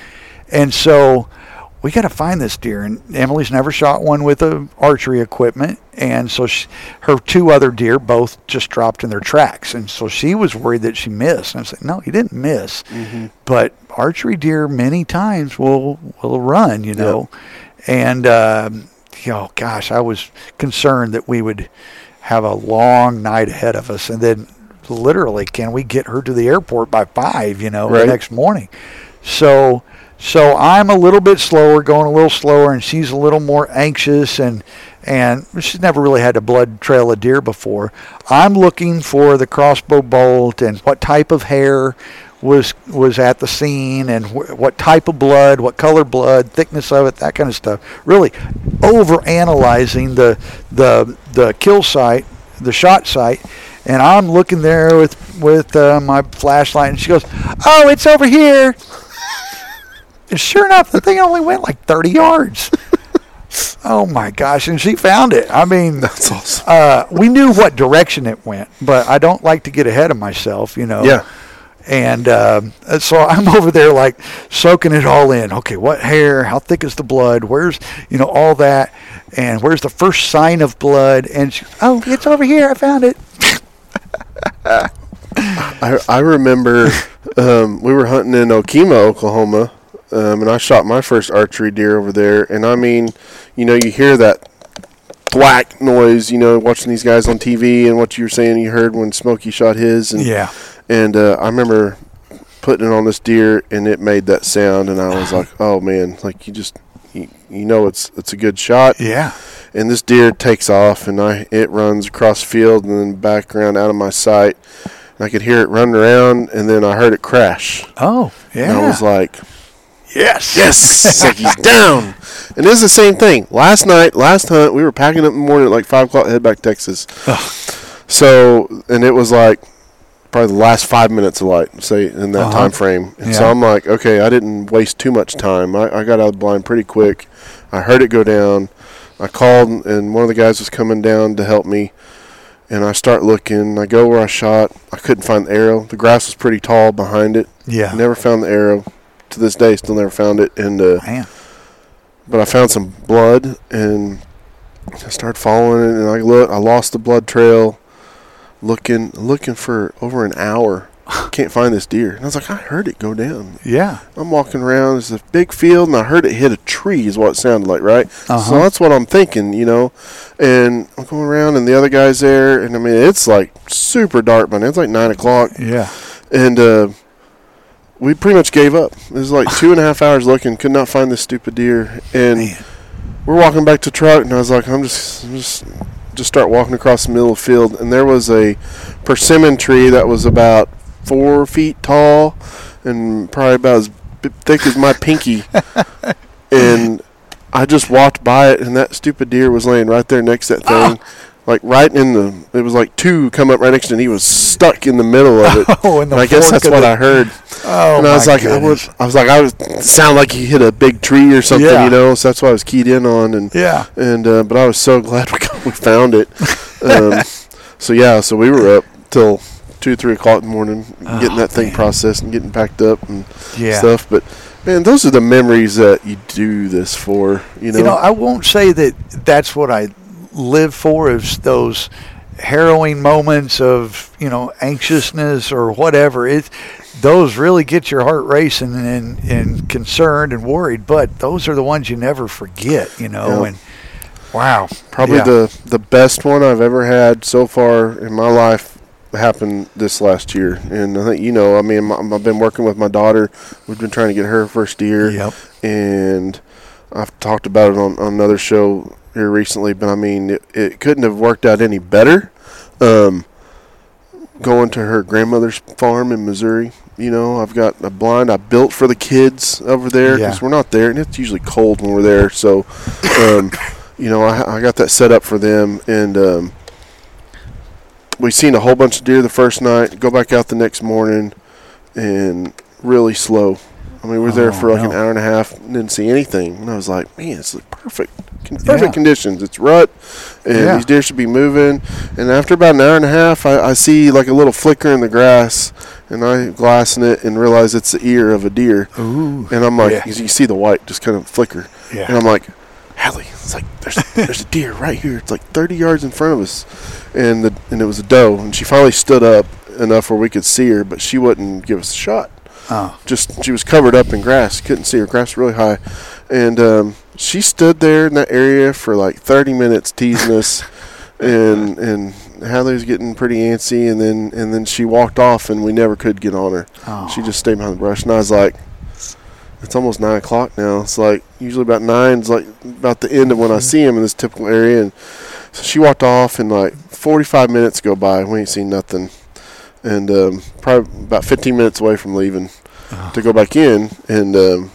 and so we got to find this deer. And Emily's never shot one with a archery equipment, and so she, her two other deer both just dropped in their tracks, and so she was worried that she missed. And I said, no, he didn't miss, but archery deer many times will will run, you know, and um, you know, gosh, I was concerned that we would have a long night ahead of us, and then literally, can we get her to the airport by five? You know, the next morning. So, so I'm a little bit slower, going a little slower, and she's a little more anxious, and and she's never really had to blood trail a deer before. I'm looking for the crossbow bolt and what type of hair was was at the scene and wh- what type of blood, what color blood, thickness of it, that kind of stuff. Really over analyzing the the the kill site, the shot site, and I'm looking there with with uh, my flashlight, and she goes, "Oh, it's over here." And sure enough, the thing only went like 30 yards. oh my gosh! And she found it. I mean, That's awesome. uh, we knew what direction it went, but I don't like to get ahead of myself, you know. Yeah. And um, so I'm over there like soaking it all in. Okay, what hair? How thick is the blood? Where's you know all that? And where's the first sign of blood? And she, oh, it's over here. I found it. I, I remember um, we were hunting in Okemah, Oklahoma, um, and I shot my first archery deer over there. And I mean, you know, you hear that thwack noise, you know, watching these guys on TV and what you were saying you heard when Smokey shot his. And, Yeah. And uh, I remember putting it on this deer, and it made that sound, and I was like, oh man, like you just. You, you know it's it's a good shot, Yeah. and this deer takes off and I it runs across field and then back around out of my sight. And I could hear it run around and then I heard it crash. Oh, yeah. And I was like, yes. Yes, it's like he's down. And it's the same thing. Last night, last hunt, we were packing up in the morning at like five o'clock, head back to Texas. So and it was like probably the last five minutes of light, say in that Uh-huh. time frame. And so I'm like, okay, I didn't waste too much time. I, I got out of the blind pretty quick. I heard it go down. I called, and one of the guys was coming down to help me. And I start looking. I go where I shot. I couldn't find the arrow. The grass was pretty tall behind it. Yeah. Never found the arrow. To this day, still never found it. And uh, Man. but I found some blood and I started following it and I look I lost the blood trail looking looking for over an hour. Can't find this deer. And I was like, I heard it go down. Yeah. I'm walking around, it's a big field and I heard it hit a tree is what it sounded like, right? Uh-huh. So that's what I'm thinking, you know. And I'm going around and the other guy's there and I mean it's like super dark by now. It's like nine o'clock Yeah. and uh, we pretty much gave up. It was like two and a half hours looking, could not find this stupid deer, and Man. we're walking back to truck, and I was like, I'm just, I'm just, just start walking across the middle of the field, and there was a persimmon tree that was about four feet tall, and probably about as thick as my pinky, and I just walked by it, and that stupid deer was laying right there next to that ah. thing. Like right in the, it was like two come up right next to and He was stuck in the middle of it. Oh, in the And I guess that's what the- I heard. Oh, and I was like, I goodness. I was like, I was sound like he hit a big tree or something, Yeah. you know. So that's what I was keyed in on, and Yeah. and uh, but I was so glad we, got, we found it. Um, so yeah, so we were up till two, three o'clock in the morning, getting that thing Oh, man. processed and getting packed up and Yeah. stuff. But man, those are the memories that you do this for. You know, You know, I won't say that that's what I live for is those harrowing moments of, you know, anxiousness or whatever. It those really get your heart racing and, and concerned and worried, but those are the ones you never forget, you know, Yeah. and wow. Probably Yeah. the the best one I've ever had so far in my life happened this last year, and I think you know. I mean, I've been working with my daughter. We've been trying to get her first deer, Yep. and I've talked about it on, on another show here recently. But I mean, it, it couldn't have worked out any better. Um, going to her grandmother's farm in Missouri. You know, I've got a blind I built for the kids over there because Yeah. we're not there, and it's usually cold when we're there. So, um, you know, I, I got that set up for them, and um, we seen a whole bunch of deer the first night. Go back out the next morning, and really slow. I mean, we were there Oh, for like an hour and a half, and didn't see anything. And I was like, man, it's like perfect, perfect Yeah. conditions. It's rut, and Yeah. these deer should be moving. And after about an hour and a half, I, I see like a little flicker in the grass, and I glassing it and realize it's the ear of a deer. Ooh. And I'm like, Yeah. you see the white just kind of flicker. Yeah. And I'm like, Hallie, it's like there's there's a deer right here. It's like 30 yards in front of us, and the and it was a doe. And she finally stood up enough where we could see her, but she wouldn't give us a shot. Oh. Just she was covered up in grass, couldn't see her. Grass really high, and um, she stood there in that area for like 30 minutes teasing us, and and Hallie was getting pretty antsy, and then and then she walked off, and we never could get on her. Oh. She just stayed behind the brush, and I was like, it's almost nine o'clock now. It's like usually about nine is like about the end of when I see him in this typical area. And so she walked off, and like 45 minutes go by. We ain't seen nothing, and um, probably about 15 minutes away from leaving to go back in. And um,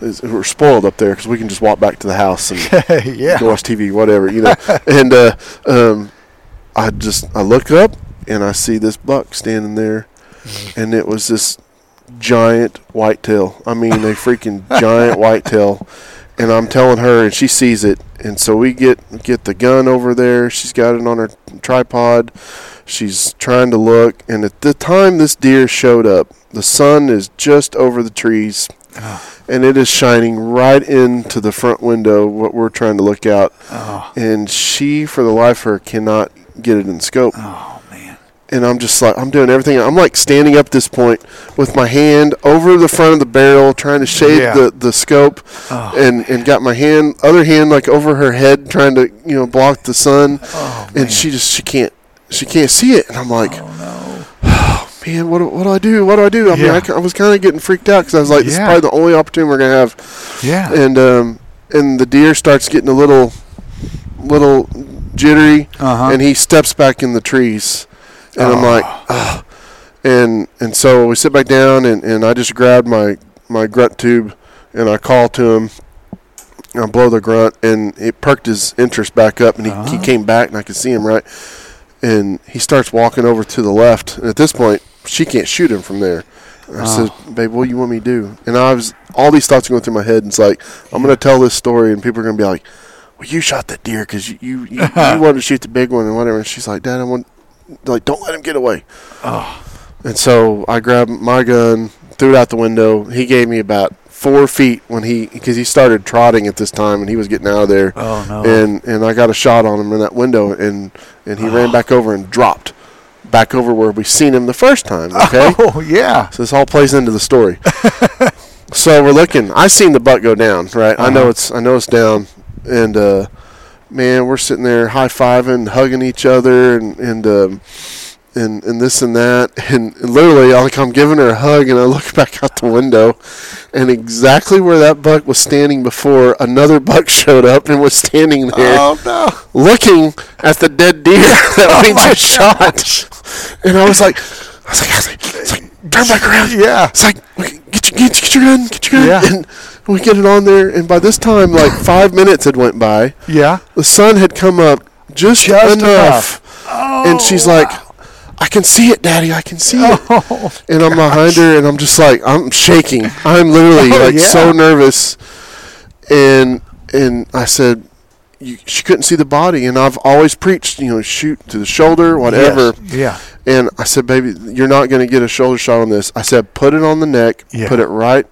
we're spoiled up there because we can just walk back to the house and yeah. go watch TV, whatever, you know. and uh, um, I just I look up and I see this buck standing there, and it was this giant whitetail. I mean, a freaking giant whitetail. And I'm telling her, and she sees it, and so we get get the gun over there. She's got it on her tripod. She's trying to look, and at the time this deer showed up, the sun is just over the trees, ah. and it is shining right into the front window. What we're trying to look out, Oh. and she, for the life of her, cannot get it in scope Oh man. and I'm just like I'm doing everything. I'm like standing up at this point with my hand over the front of the barrel, trying to shade Yeah. the, the scope, Oh. and and got my hand other hand like over her head, trying to you know block the sun. Oh man. and she just she can't she can't see it, and I'm like, oh no. man, what do, what do I do? What do I do? I mean, Yeah. I, I was kind of getting freaked out because I was like, this is probably the only opportunity we're gonna have Yeah. and um, and the deer starts getting a little little jittery, Uh-huh. and he steps back in the trees, and I'm Oh. like, ah. and and so we sit back down, and, and I just grabbed my my grunt tube, and I call to him. and I blow the grunt, and it perked his interest back up, and he, he Ah. came back, and I could see him right, and he starts walking over to the left, and at this point, she can't shoot him from there. I ah. said, "Babe, what do you want me to do?" And I was all these thoughts are going through my head. And it's like I'm going to tell this story, and people are going to be like, "Well, you shot that deer because you you, you, you wanted to shoot the big one and whatever." And she's like, "Dad, I want like don't let him get away." Oh. And so I grabbed my gun, threw it out the window. He gave me about four feet when he because he started trotting at this time and he was getting out of there. Oh, no. And and I got a shot on him in that window and and he ran back over and dropped back over where we seen him the first time. Okay. Oh yeah. So this all plays into the story. so we're looking. I seen the butt go down. Right. I know Uh-huh. it's. I know it's down. And uh, man, we're sitting there high fiving, hugging each other, and and um, and and this and that. And, literally, like I'm giving her a hug, and I look back out the window, and exactly where that buck was standing before, another buck showed up and was standing there Oh no. looking at the dead deer that oh, we Oh, my just shot. And I was like, I was like, I was like, it's like turn back around. Yeah. It's like, get your, get, get your gun, get your gun. Yeah. And we get it on there. And by this time, like five minutes had went by. Yeah. The sun had come up just, Just enough. and she's like, I can see it, Daddy. I can see it. Oh. And I'm behind her, and I'm just like, I'm shaking. I'm literally Oh, like yeah. so nervous. And and I said, you, she couldn't see the body, and I've always preached, you know, shoot to the shoulder, whatever. Yes. Yeah. And I said, baby, you're not going to get a shoulder shot on this. I said, put it on the neck, Yeah. put it right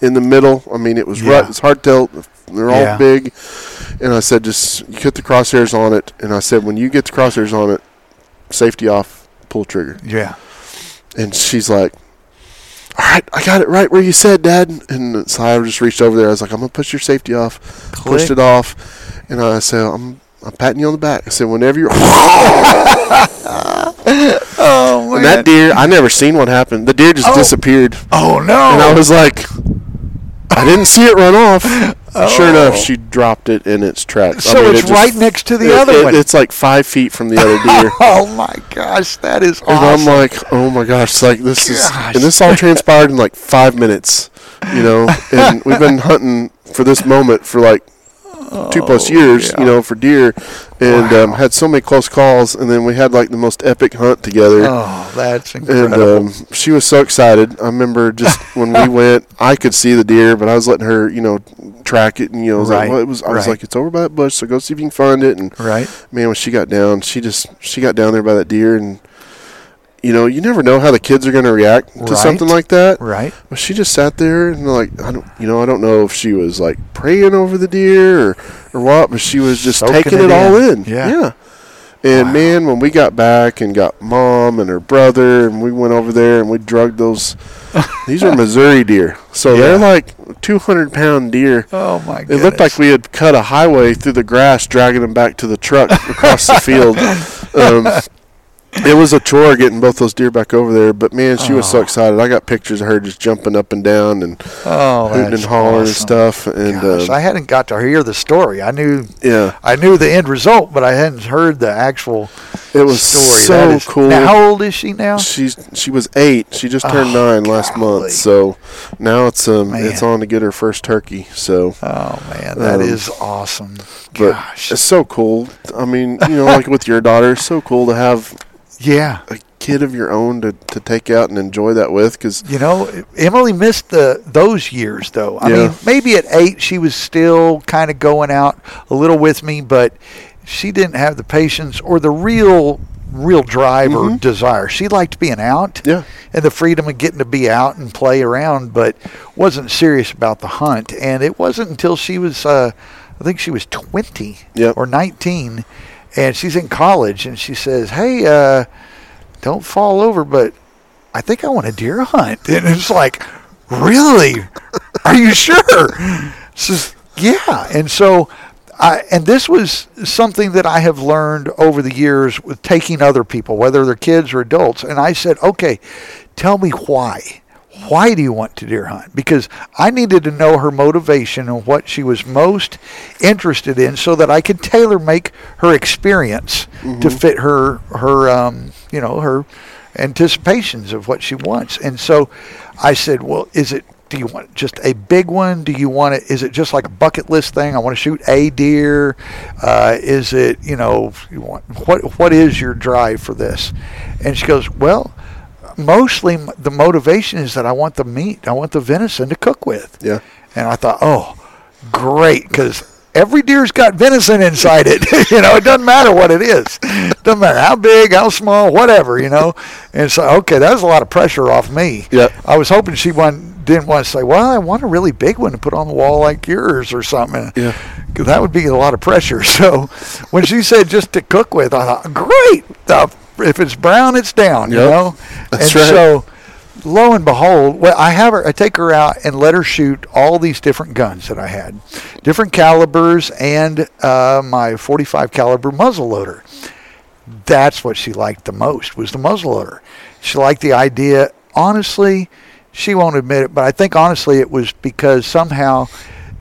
in the middle. I mean, it was Yeah. right. It's hard to tell. They're all Yeah. big. And I said, just you put the crosshairs on it. And I said, when you get the crosshairs on it, safety off, pull trigger. Yeah. And she's like, all right, I got it right where you said, Dad. And so I just reached over there. I was like, I'm going to push your safety off. Pushed it off. And I said, I'm, I'm patting you on the back. I said, whenever you're. Oh and that deer, I never seen what happened. The deer just Oh. disappeared. Oh no. And I was like, I didn't see it run off. Sure enough, Oh. she dropped it in its tracks. I So mean, it's it just- right next to the it- other it- one. It's like five feet from the other deer. Oh my gosh, that is awesome. And. I'm like, oh my gosh, it's like this is, and this all transpired in like five minutes, you know. And we've been hunting for this moment for like two plus years, Oh, yeah. you know, for deer, and um, had so many close calls. And then we had like the most epic hunt together. oh, that's And incredible. um, she was so excited. I remember just when we went, I could see the deer, but I was letting her, you know, track it. And you know, I was Right, like, well, it was. I was like, it's over by that bush, so go see if you can find it. And right. man, when she got down, she just she got down there by that deer, and you know, you never know how the kids are going to react to Right. something like that. Right. But she just sat there and like I don't, you know, I don't know if she was like praying over the deer or or what, but she was just Soaking taking it it, all in. in. Yeah. yeah. And Wow. man, when we got back and got mom and her brother, and we went over there and we drugged those. these are Missouri deer, so Yeah. they're like 200 pound deer. Oh my It looked like we had cut a highway through the grass, dragging them back to the truck across the field. Um, it was a chore getting both those deer back over there, but man, she was so Oh. excited. I got pictures of her just jumping up and down and oh, hooting and hollering and stuff. And Gosh, um, I hadn't got to hear the story. I knew yeah, I knew the end result, but I hadn't heard the actual it was story. so is- cool. Now, how old is she now? She's she was eight. She just turned Oh, nine last month. So now it's um it's on to get her first turkey. So Oh man, that Um, is awesome. Gosh. it's so cool. I mean, you know, like with your daughter, it's so cool to have Yeah. a kid of your own to, to take out and enjoy that with because You know, Emily missed the those years though. I Yeah. mean, maybe at eight she was still kind of going out a little with me, but she didn't have the patience or the real real drive or desire. She liked being out Mm-hmm. Yeah. and the freedom of getting to be out and play around, but wasn't serious about the hunt. And it wasn't until she was uh, I think she was 20 Yep. or 19 and she's in college and she says, "Hey, uh, don't fall over, but I think I want a deer hunt. And it's like, really? Are you sure? Says, yeah. And so, I, and this was something that I have learned over the years with taking other people, whether they're kids or adults. And I said, okay, tell me why. Why do you want to deer hunt? Because I needed to know her motivation and what she was most interested in, so that I could tailor make her experience to fit her her um, you know her anticipations of what she wants. And so I said, well, is it do you want just a big one? Do you want it? Is it just like a bucket list thing? I want to shoot a deer. Uh, is it you know you want what what is your drive for this? And she goes, well, mostly the motivation is that I want the meat. I want the venison to cook with. Yeah. And I thought, oh, great, because every deer's got venison inside it. you know, it doesn't matter what it is. Doesn't matter how big, how small, whatever, you know. And so, okay, that was a lot of pressure off me. Yep. I was hoping she one, didn't want to say, well, I want a really big one to put on the wall like yours or something. Yeah. Because that would be a lot of pressure. So when she said just to cook with, I thought, great. The, if it's brown, it's down, you know? That's and right. so lo and behold, well, I have her. I take her out and let her shoot all these different guns that I had, different calibers, and uh, my 45 caliber muzzle loader. That's what she liked the most was the muzzle loader. She liked the idea. Honestly, she won't admit it, but I think honestly it was because somehow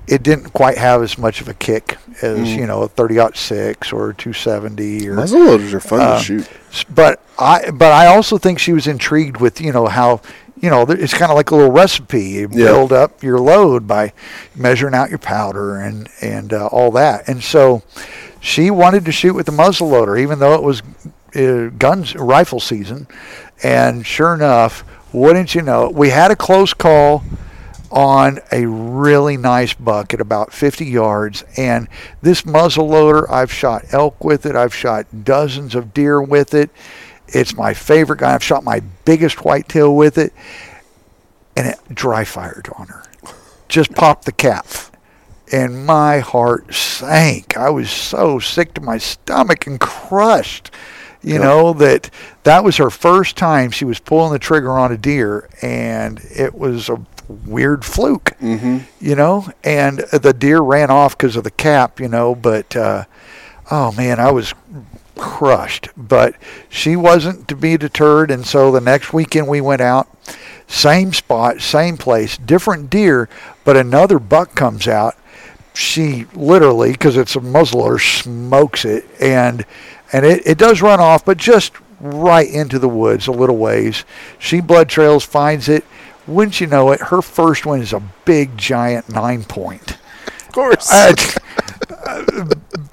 it didn't quite have as much of a kick as Mm. you know a 30 6 or 270 or Muzzle loaders are fun Uh, to shoot. But I but I also think she was intrigued with you know how you know it's kind of like a little recipe. You Yeah. build up your load by measuring out your powder and and uh, all that. And so she wanted to shoot with the muzzle loader, even though it was uh, guns rifle season. And sure enough, wouldn't you know, we had a close call on a really nice buck at about 50 yards. And this muzzle loader, I've shot elk with it. I've shot dozens of deer with it. It's my favorite gun. I've shot my biggest whitetail with it. And it dry fired on her. Just popped the cap. And my heart sank. I was so sick to my stomach and crushed. You know that that was her first time she was pulling the trigger on a deer, and it was a weird fluke Mm-hmm. you know, and the deer ran off because of the cap, you know, but uh, oh man, I was crushed. But she wasn't to be deterred, and so the next weekend we went out, same spot, same place, different deer, but another buck comes out. She literally, because it's a muzzleloader, smokes it, and and it, it does run off, but just right into the woods a little ways. She blood trails, finds it. Wouldn't you know it, her first one is a big, giant nine point. Of course. Uh,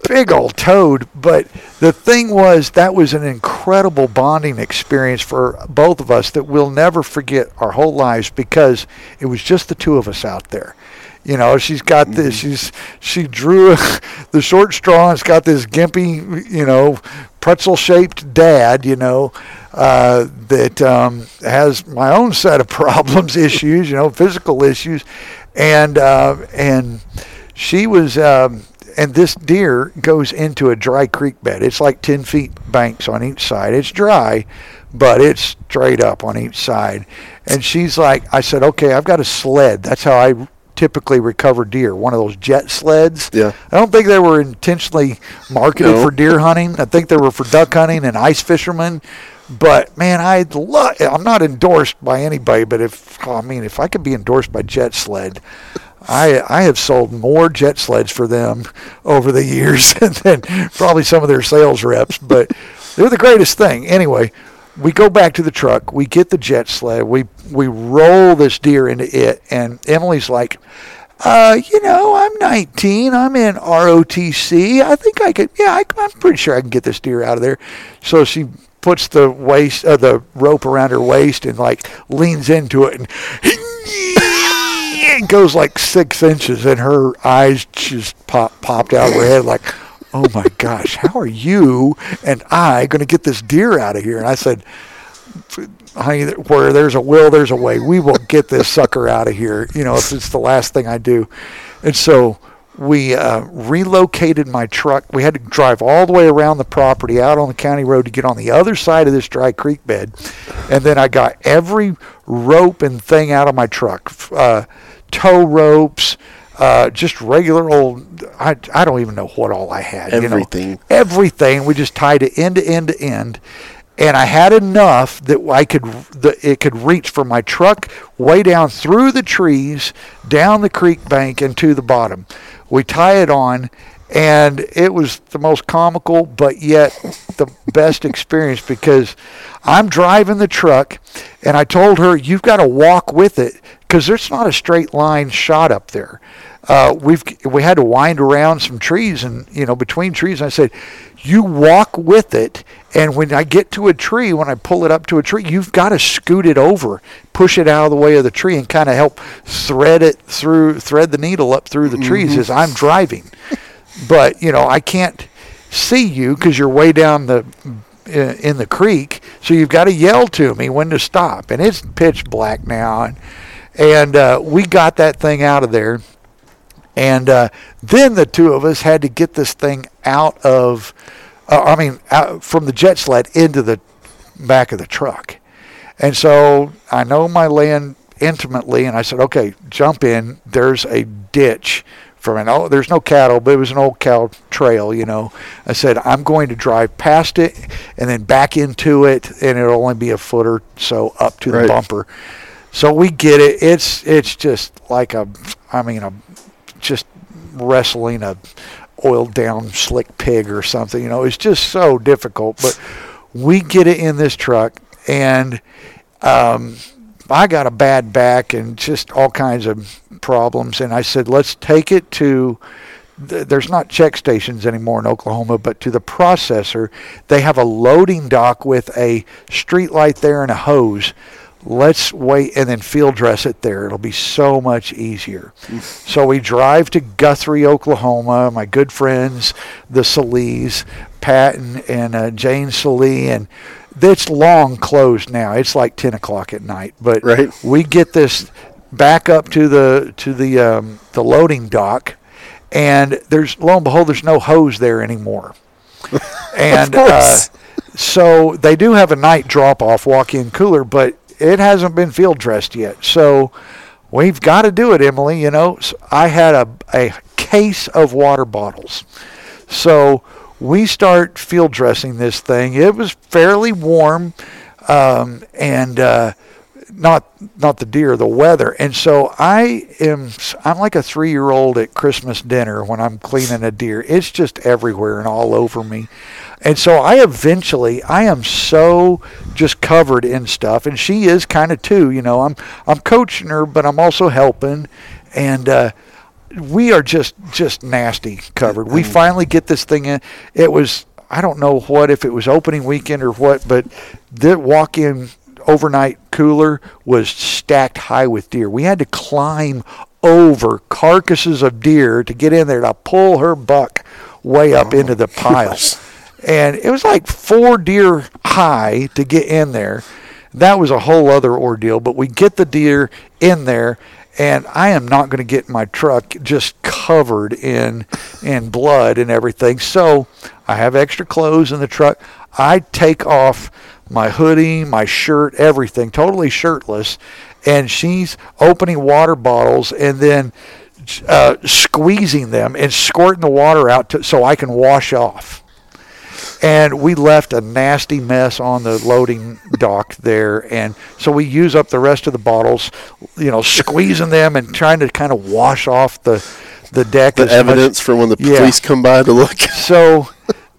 big old toad. But the thing was, that was an incredible bonding experience for both of us that we'll never forget our whole lives because it was just the two of us out there. You know, she's got this. She's she drew the short straw. and It's got this gimpy, you know, pretzel-shaped dad. You know, uh, that um, has my own set of problems, issues. You know, physical issues, and uh, and she was. Um, and this deer goes into a dry creek bed. It's like 10 feet banks on each side. It's dry, but it's straight up on each side. And she's like, I said, okay, I've got a sled. That's how I typically recover deer. One of those jet sleds. Yeah. I don't think they were intentionally marketed No. for deer hunting. I think they were for duck hunting and ice fishermen. But man, I'd love. I'm not endorsed by anybody, but if oh, I mean, if I could be endorsed by Jet Sled, I I have sold more jet sleds for them over the years than probably some of their sales reps. But they're the greatest thing. Anyway, we go back to the truck. We get the jet sled. We we roll this deer into it, and Emily's like. Uh, you know, I'm 19. I'm in ROTC. I think I could. Yeah, I, I'm pretty sure I can get this deer out of there. So she puts the waist, uh, the rope around her waist, and like leans into it, and it goes like six inches, and her eyes just pop, popped out of her head like, "Oh my gosh, how are you and I going to get this deer out of here?" And I said, where there's a will, there's a way. We will get this sucker out of here. You know, if it's the last thing I do. And so we uh, relocated my truck. We had to drive all the way around the property out on the county road to get on the other side of this dry creek bed. And then I got every rope and thing out of my truck uh, tow ropes. Uh, just regular old. I, I don't even know what all I had. you know. Everything. everything. We just tied it end to end to end, and I had enough that I could that it could reach from my truck way down through the trees, down the creek bank, and to the bottom. We tie it on, and it was the most comical, but yet the best experience because I'm driving the truck, and I told her you've got to walk with it because there's not a straight line shot up there. Uh, we've we had to wind around some trees and you know between trees. And I said, you walk with it, and when I get to a tree, when I pull it up to a tree, you've got to scoot it over, push it out of the way of the tree, and kind of help thread it through, thread the needle up through the trees as I'm driving. But you know, I can't. see you because you're way down the in, the creek. So you've got to yell to me when to stop, and it's pitch black now, and and uh, we got that thing out of there. And uh, then the two of us had to get this thing out of, uh, I mean, out from the jet sled into the back of the truck. And so I know my land intimately, and I said, okay, jump in. There's a ditch from an old, there's no cattle, but it was an old cow trail, you know. I said, I'm going to drive past it and then back into it, and it'll only be a foot or so up to Right. the bumper. So we get it. It's it's just like a, I mean, a, just wrestling a oiled down slick pig or something. You know, it's just so difficult. But we get it in this truck, and um, I got a bad back and just all kinds of problems. And I said, let's take it to. There's not check stations anymore in Oklahoma, but to the processor, they have a loading dock with a street light there and a hose. Let's wait and then field dress it there. It'll be so much easier. So we drive to Guthrie, Oklahoma. My good friends, the Salees, Pat and, and uh, Jane Salee, and it's long closed now. It's like 10 o'clock at night. But Right. we get this back up to the to the um, the loading dock, and there's lo and behold, there's no hose there anymore. And uh, so they do have a night drop off walk in cooler, but it hasn't been field dressed yet. So we've got to do it, Emily. You know, So I had a, a case of water bottles. So we start field dressing this thing. It was fairly warm, um, and uh, not not the deer, the weather. And so I am I'm like a three year old at Christmas dinner when I'm cleaning a deer. It's just everywhere and all over me. And so I eventually I am so just covered in stuff, and she is kind of too. You know, I'm I'm coaching her, but I'm also helping, and. uh we are just just nasty covered. We mm-hmm. finally get this thing in. It was I don't know what if it was opening weekend or what, but the walk-in overnight cooler was stacked high with deer. We had to climb over carcasses of deer to get in there to pull her buck way up into the oh, pile. And it was like four deer high to get in there. That was a whole other ordeal, but we get the deer in there and I am not going to get my truck just covered in in blood and everything. So I have extra clothes in the truck. I take off my hoodie, my shirt, everything, totally shirtless, and she's opening water bottles and then uh, squeezing them and squirting the water out to, so I can wash off and we left a nasty mess on the loading dock there and so we use up the rest of the bottles you know squeezing them and trying to kind of wash off the the deck The as much- evidence for when the Yeah. police come by to look. so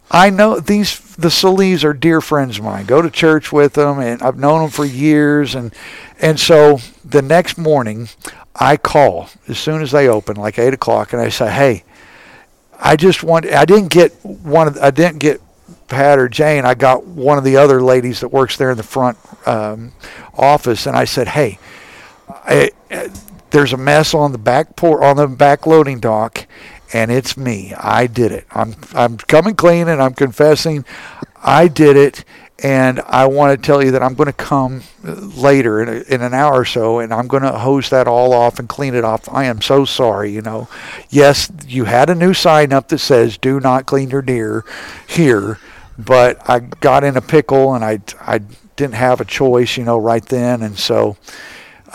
I know these the Salees are dear friends of mine. Go to church with them, and I've known them for years. And and so the next morning, I call as soon as they open, like eight o'clock, and I say, "Hey, I just want. I didn't get one of. I didn't get Pat or Jane. I got one of the other ladies that works there in the front um, office, and I said, "Hey, I, uh, there's a mess on the back port on the back loading dock, and it's me. I did it. I'm I'm coming clean, and I'm confessing, I did it. And I want to tell you that I'm going to come uh, later in, a, in an hour or so, and I'm going to hose that all off and clean it off. I am so sorry. You know, yes, you had a new sign up that says "Do not clean your deer here," but I got in a pickle, and I I didn't have a choice. You know, right then, and so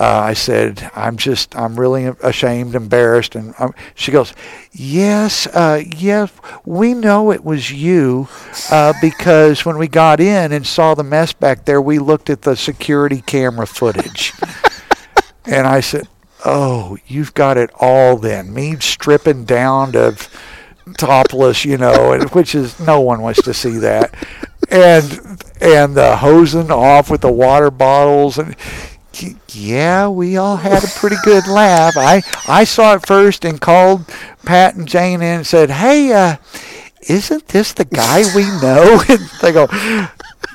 uh, I said, I'm just, I'm really ashamed, embarrassed. And um, she goes, Yes, uh, yes, we know it was you uh, because when we got in and saw the mess back there, we looked at the security camera footage. and I said, Oh, you've got it all then. Me stripping down to topless, you know, and which is no one wants to see that. And and the hosing off with the water bottles and yeah, we all had a pretty good laugh. I I saw it first and called Pat and Jane in and said, "Hey, uh, isn't this the guy we know?" And they go,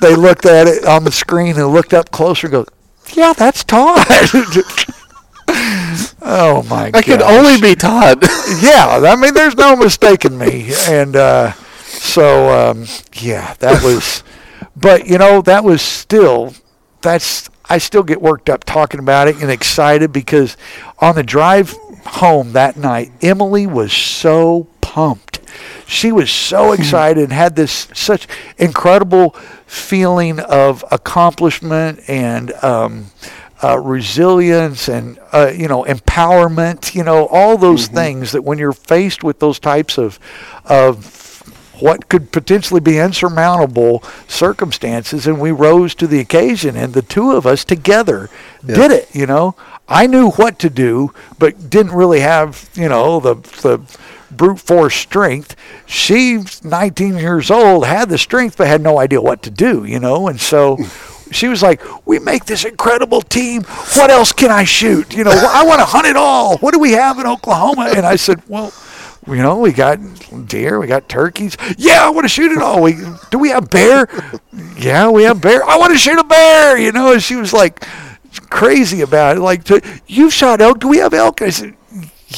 they looked at it on the screen and looked up closer and go, "Yeah, that's Todd." oh my! God. I could only be Todd. yeah, I mean, there's no mistaking me. And uh, so So um, yeah, that was. but you know, that was still. That's I still get worked up talking about it and excited because on the drive home that night, Emily was so pumped. She was so excited and had this such incredible feeling of accomplishment and um, uh, resilience and uh, you know empowerment. You know all those things that when you're faced with those types of of what could potentially be insurmountable circumstances and we rose to the occasion and the two of us together did it you know? I knew what to do but didn't really have you know the the brute force strength. She's 19 years old had the strength but had no idea what to do you know? And so she was like, "We make this incredible team. What else can I shoot? You know, I want to hunt it all. What do we have in Oklahoma?" And I said, "Well, you know, we got deer, we got turkeys. Yeah, I want to shoot it all. We do we have bear? Yeah, we have bear. I want to shoot a bear. You know." And she was like crazy about it. Like, "You shot elk? Do we have elk?" I said,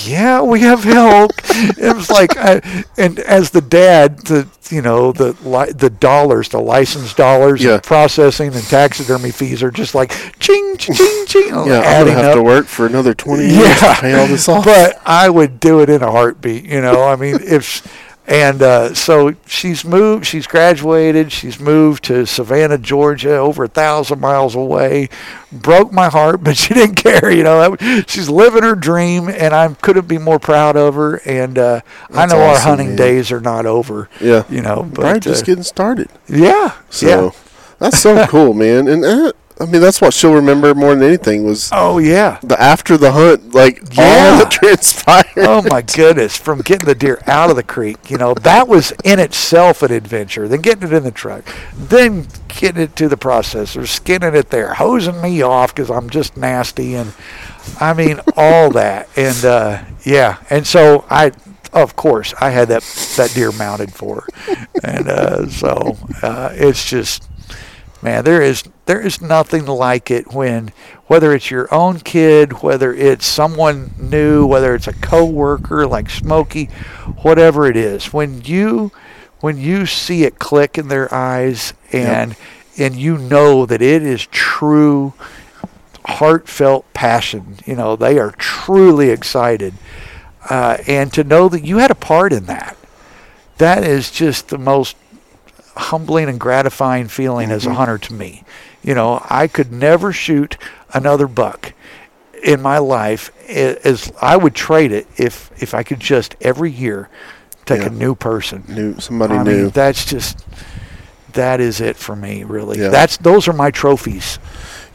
yeah, we have help. it was like, I, and as the dad, the you know the li- the dollars, the license dollars, Yeah. and processing and taxidermy fees are just like ching ching ching, ching Yeah, I'm gonna have up. to work for another 20 years Yeah, to pay all this off. but I would do it in a heartbeat. You know, I mean, if and uh, so she's moved, she's graduated, she's moved to Savannah, Georgia, over a thousand miles away. Broke my heart, but she didn't care. You know, she's living her dream, and I couldn't be more proud of her. And uh, I know our hunting man. days are not over. yeah, You know, but right, just uh, getting started. yeah, So yeah. that's so cool, man. And uh, I mean, that's what she'll remember more than anything was Oh yeah. the after the hunt, like all Yeah. that transpired. oh my goodness from getting the deer out of the creek you know that was in itself an adventure then getting it in the truck then getting it to the processor skinning it there hosing me off because i'm just nasty and i mean all that and uh, yeah and so i of course i had that that deer mounted for her and uh, so uh, it's just man there is there is nothing like it when whether it's your own kid whether it's someone new whether it's a coworker like smokey whatever it is when you when you see it click in their eyes and and you know that it is true heartfelt passion you know they are truly excited uh, and to know that you had a part in that that is just the most humbling and gratifying feeling as a mm-hmm. hunter to me. You know, I could never shoot another buck in my life as I would trade it if if I could just every year take Yeah. a new person. new somebody I knew. mean, that's just that is it for me, really. Yeah. That's those are my trophies.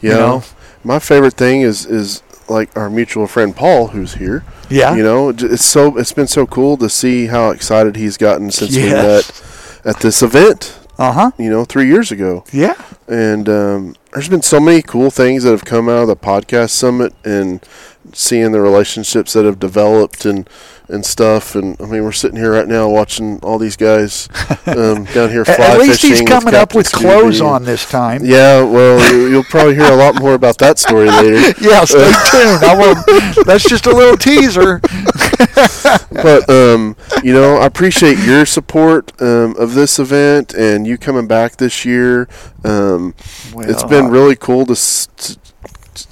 you you know, know? my favorite thing is is like our mutual friend Paul, who's here. Yeah. You know, it's so it's been so cool to see how excited he's gotten since we met at this event. Uh huh. You know, three years ago. Yeah. and um, there's been so many cool things that have come out of the podcast summit and seeing the relationships that have developed and and stuff and I mean we're sitting here right now watching all these guys um, down here fly at least he's coming up with clothes on this time. yeah well you, you'll probably hear a lot more about that story later Yeah, stay tuned. I won't, that's just a little teaser. but um, you know, I appreciate your support um, of this event and you coming back this year. Um, it's Well, been really cool to, s- to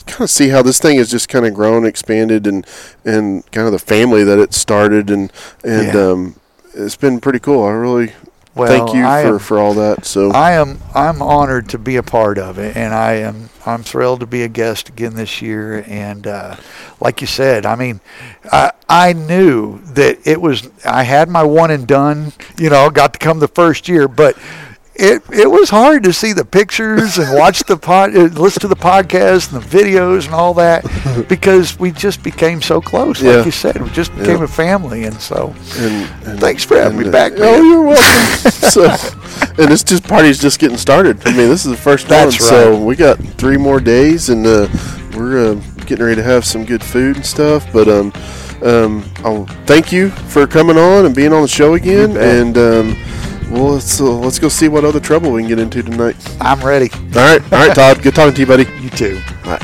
kind of see how this thing has just kind of grown, expanded, and and kind of the family that it started, and and Yeah. um, it's been pretty cool. I really Well, thank you for, am- for all that. So I am I'm honored to be a part of it, and I am I'm thrilled to be a guest again this year. And uh, like you said, I mean, I I knew that it was I had my one and done. You know, got to come the first year, but. It, it was hard to see the pictures and watch the pod, uh, listen to the podcast and the videos and all that because we just became so close. Like Yeah. you said, we just became Yeah. a family, and so and, and Thanks for having and, me back, Oh, man. you're welcome. so, and this just party's just getting started. I mean, this is the first That's one, so we got three more days, and uh, we're uh, getting ready to have some good food and stuff. But um, um, I'll thank you for coming on and being on the show again, and um, well, let's uh, let's go see what other trouble we can get into tonight. I'm ready. All right, all right, Todd. Good talking to you, buddy. You too. Bye.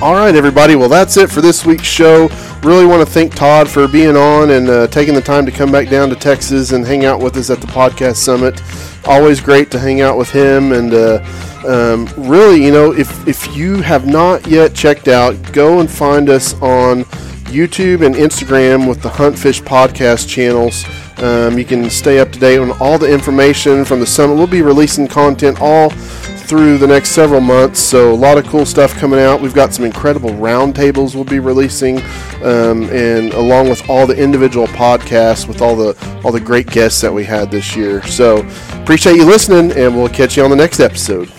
All right, everybody. Well, that's it for this week's show. Really want to thank Todd for being on and uh, taking the time to come back down to Texas and hang out with us at the podcast summit. Always great to hang out with him. And uh, um, really, you know, if, if you have not yet checked out, go and find us on YouTube and Instagram with the Huntfish podcast channels. Um, you can stay up to date on all the information from the summit. We'll be releasing content all through the next several months. So a lot of cool stuff coming out. We've got some incredible roundtables we'll be releasing, um, and along with all the individual podcasts with all the all the great guests that we had this year. So appreciate you listening, and we'll catch you on the next episode.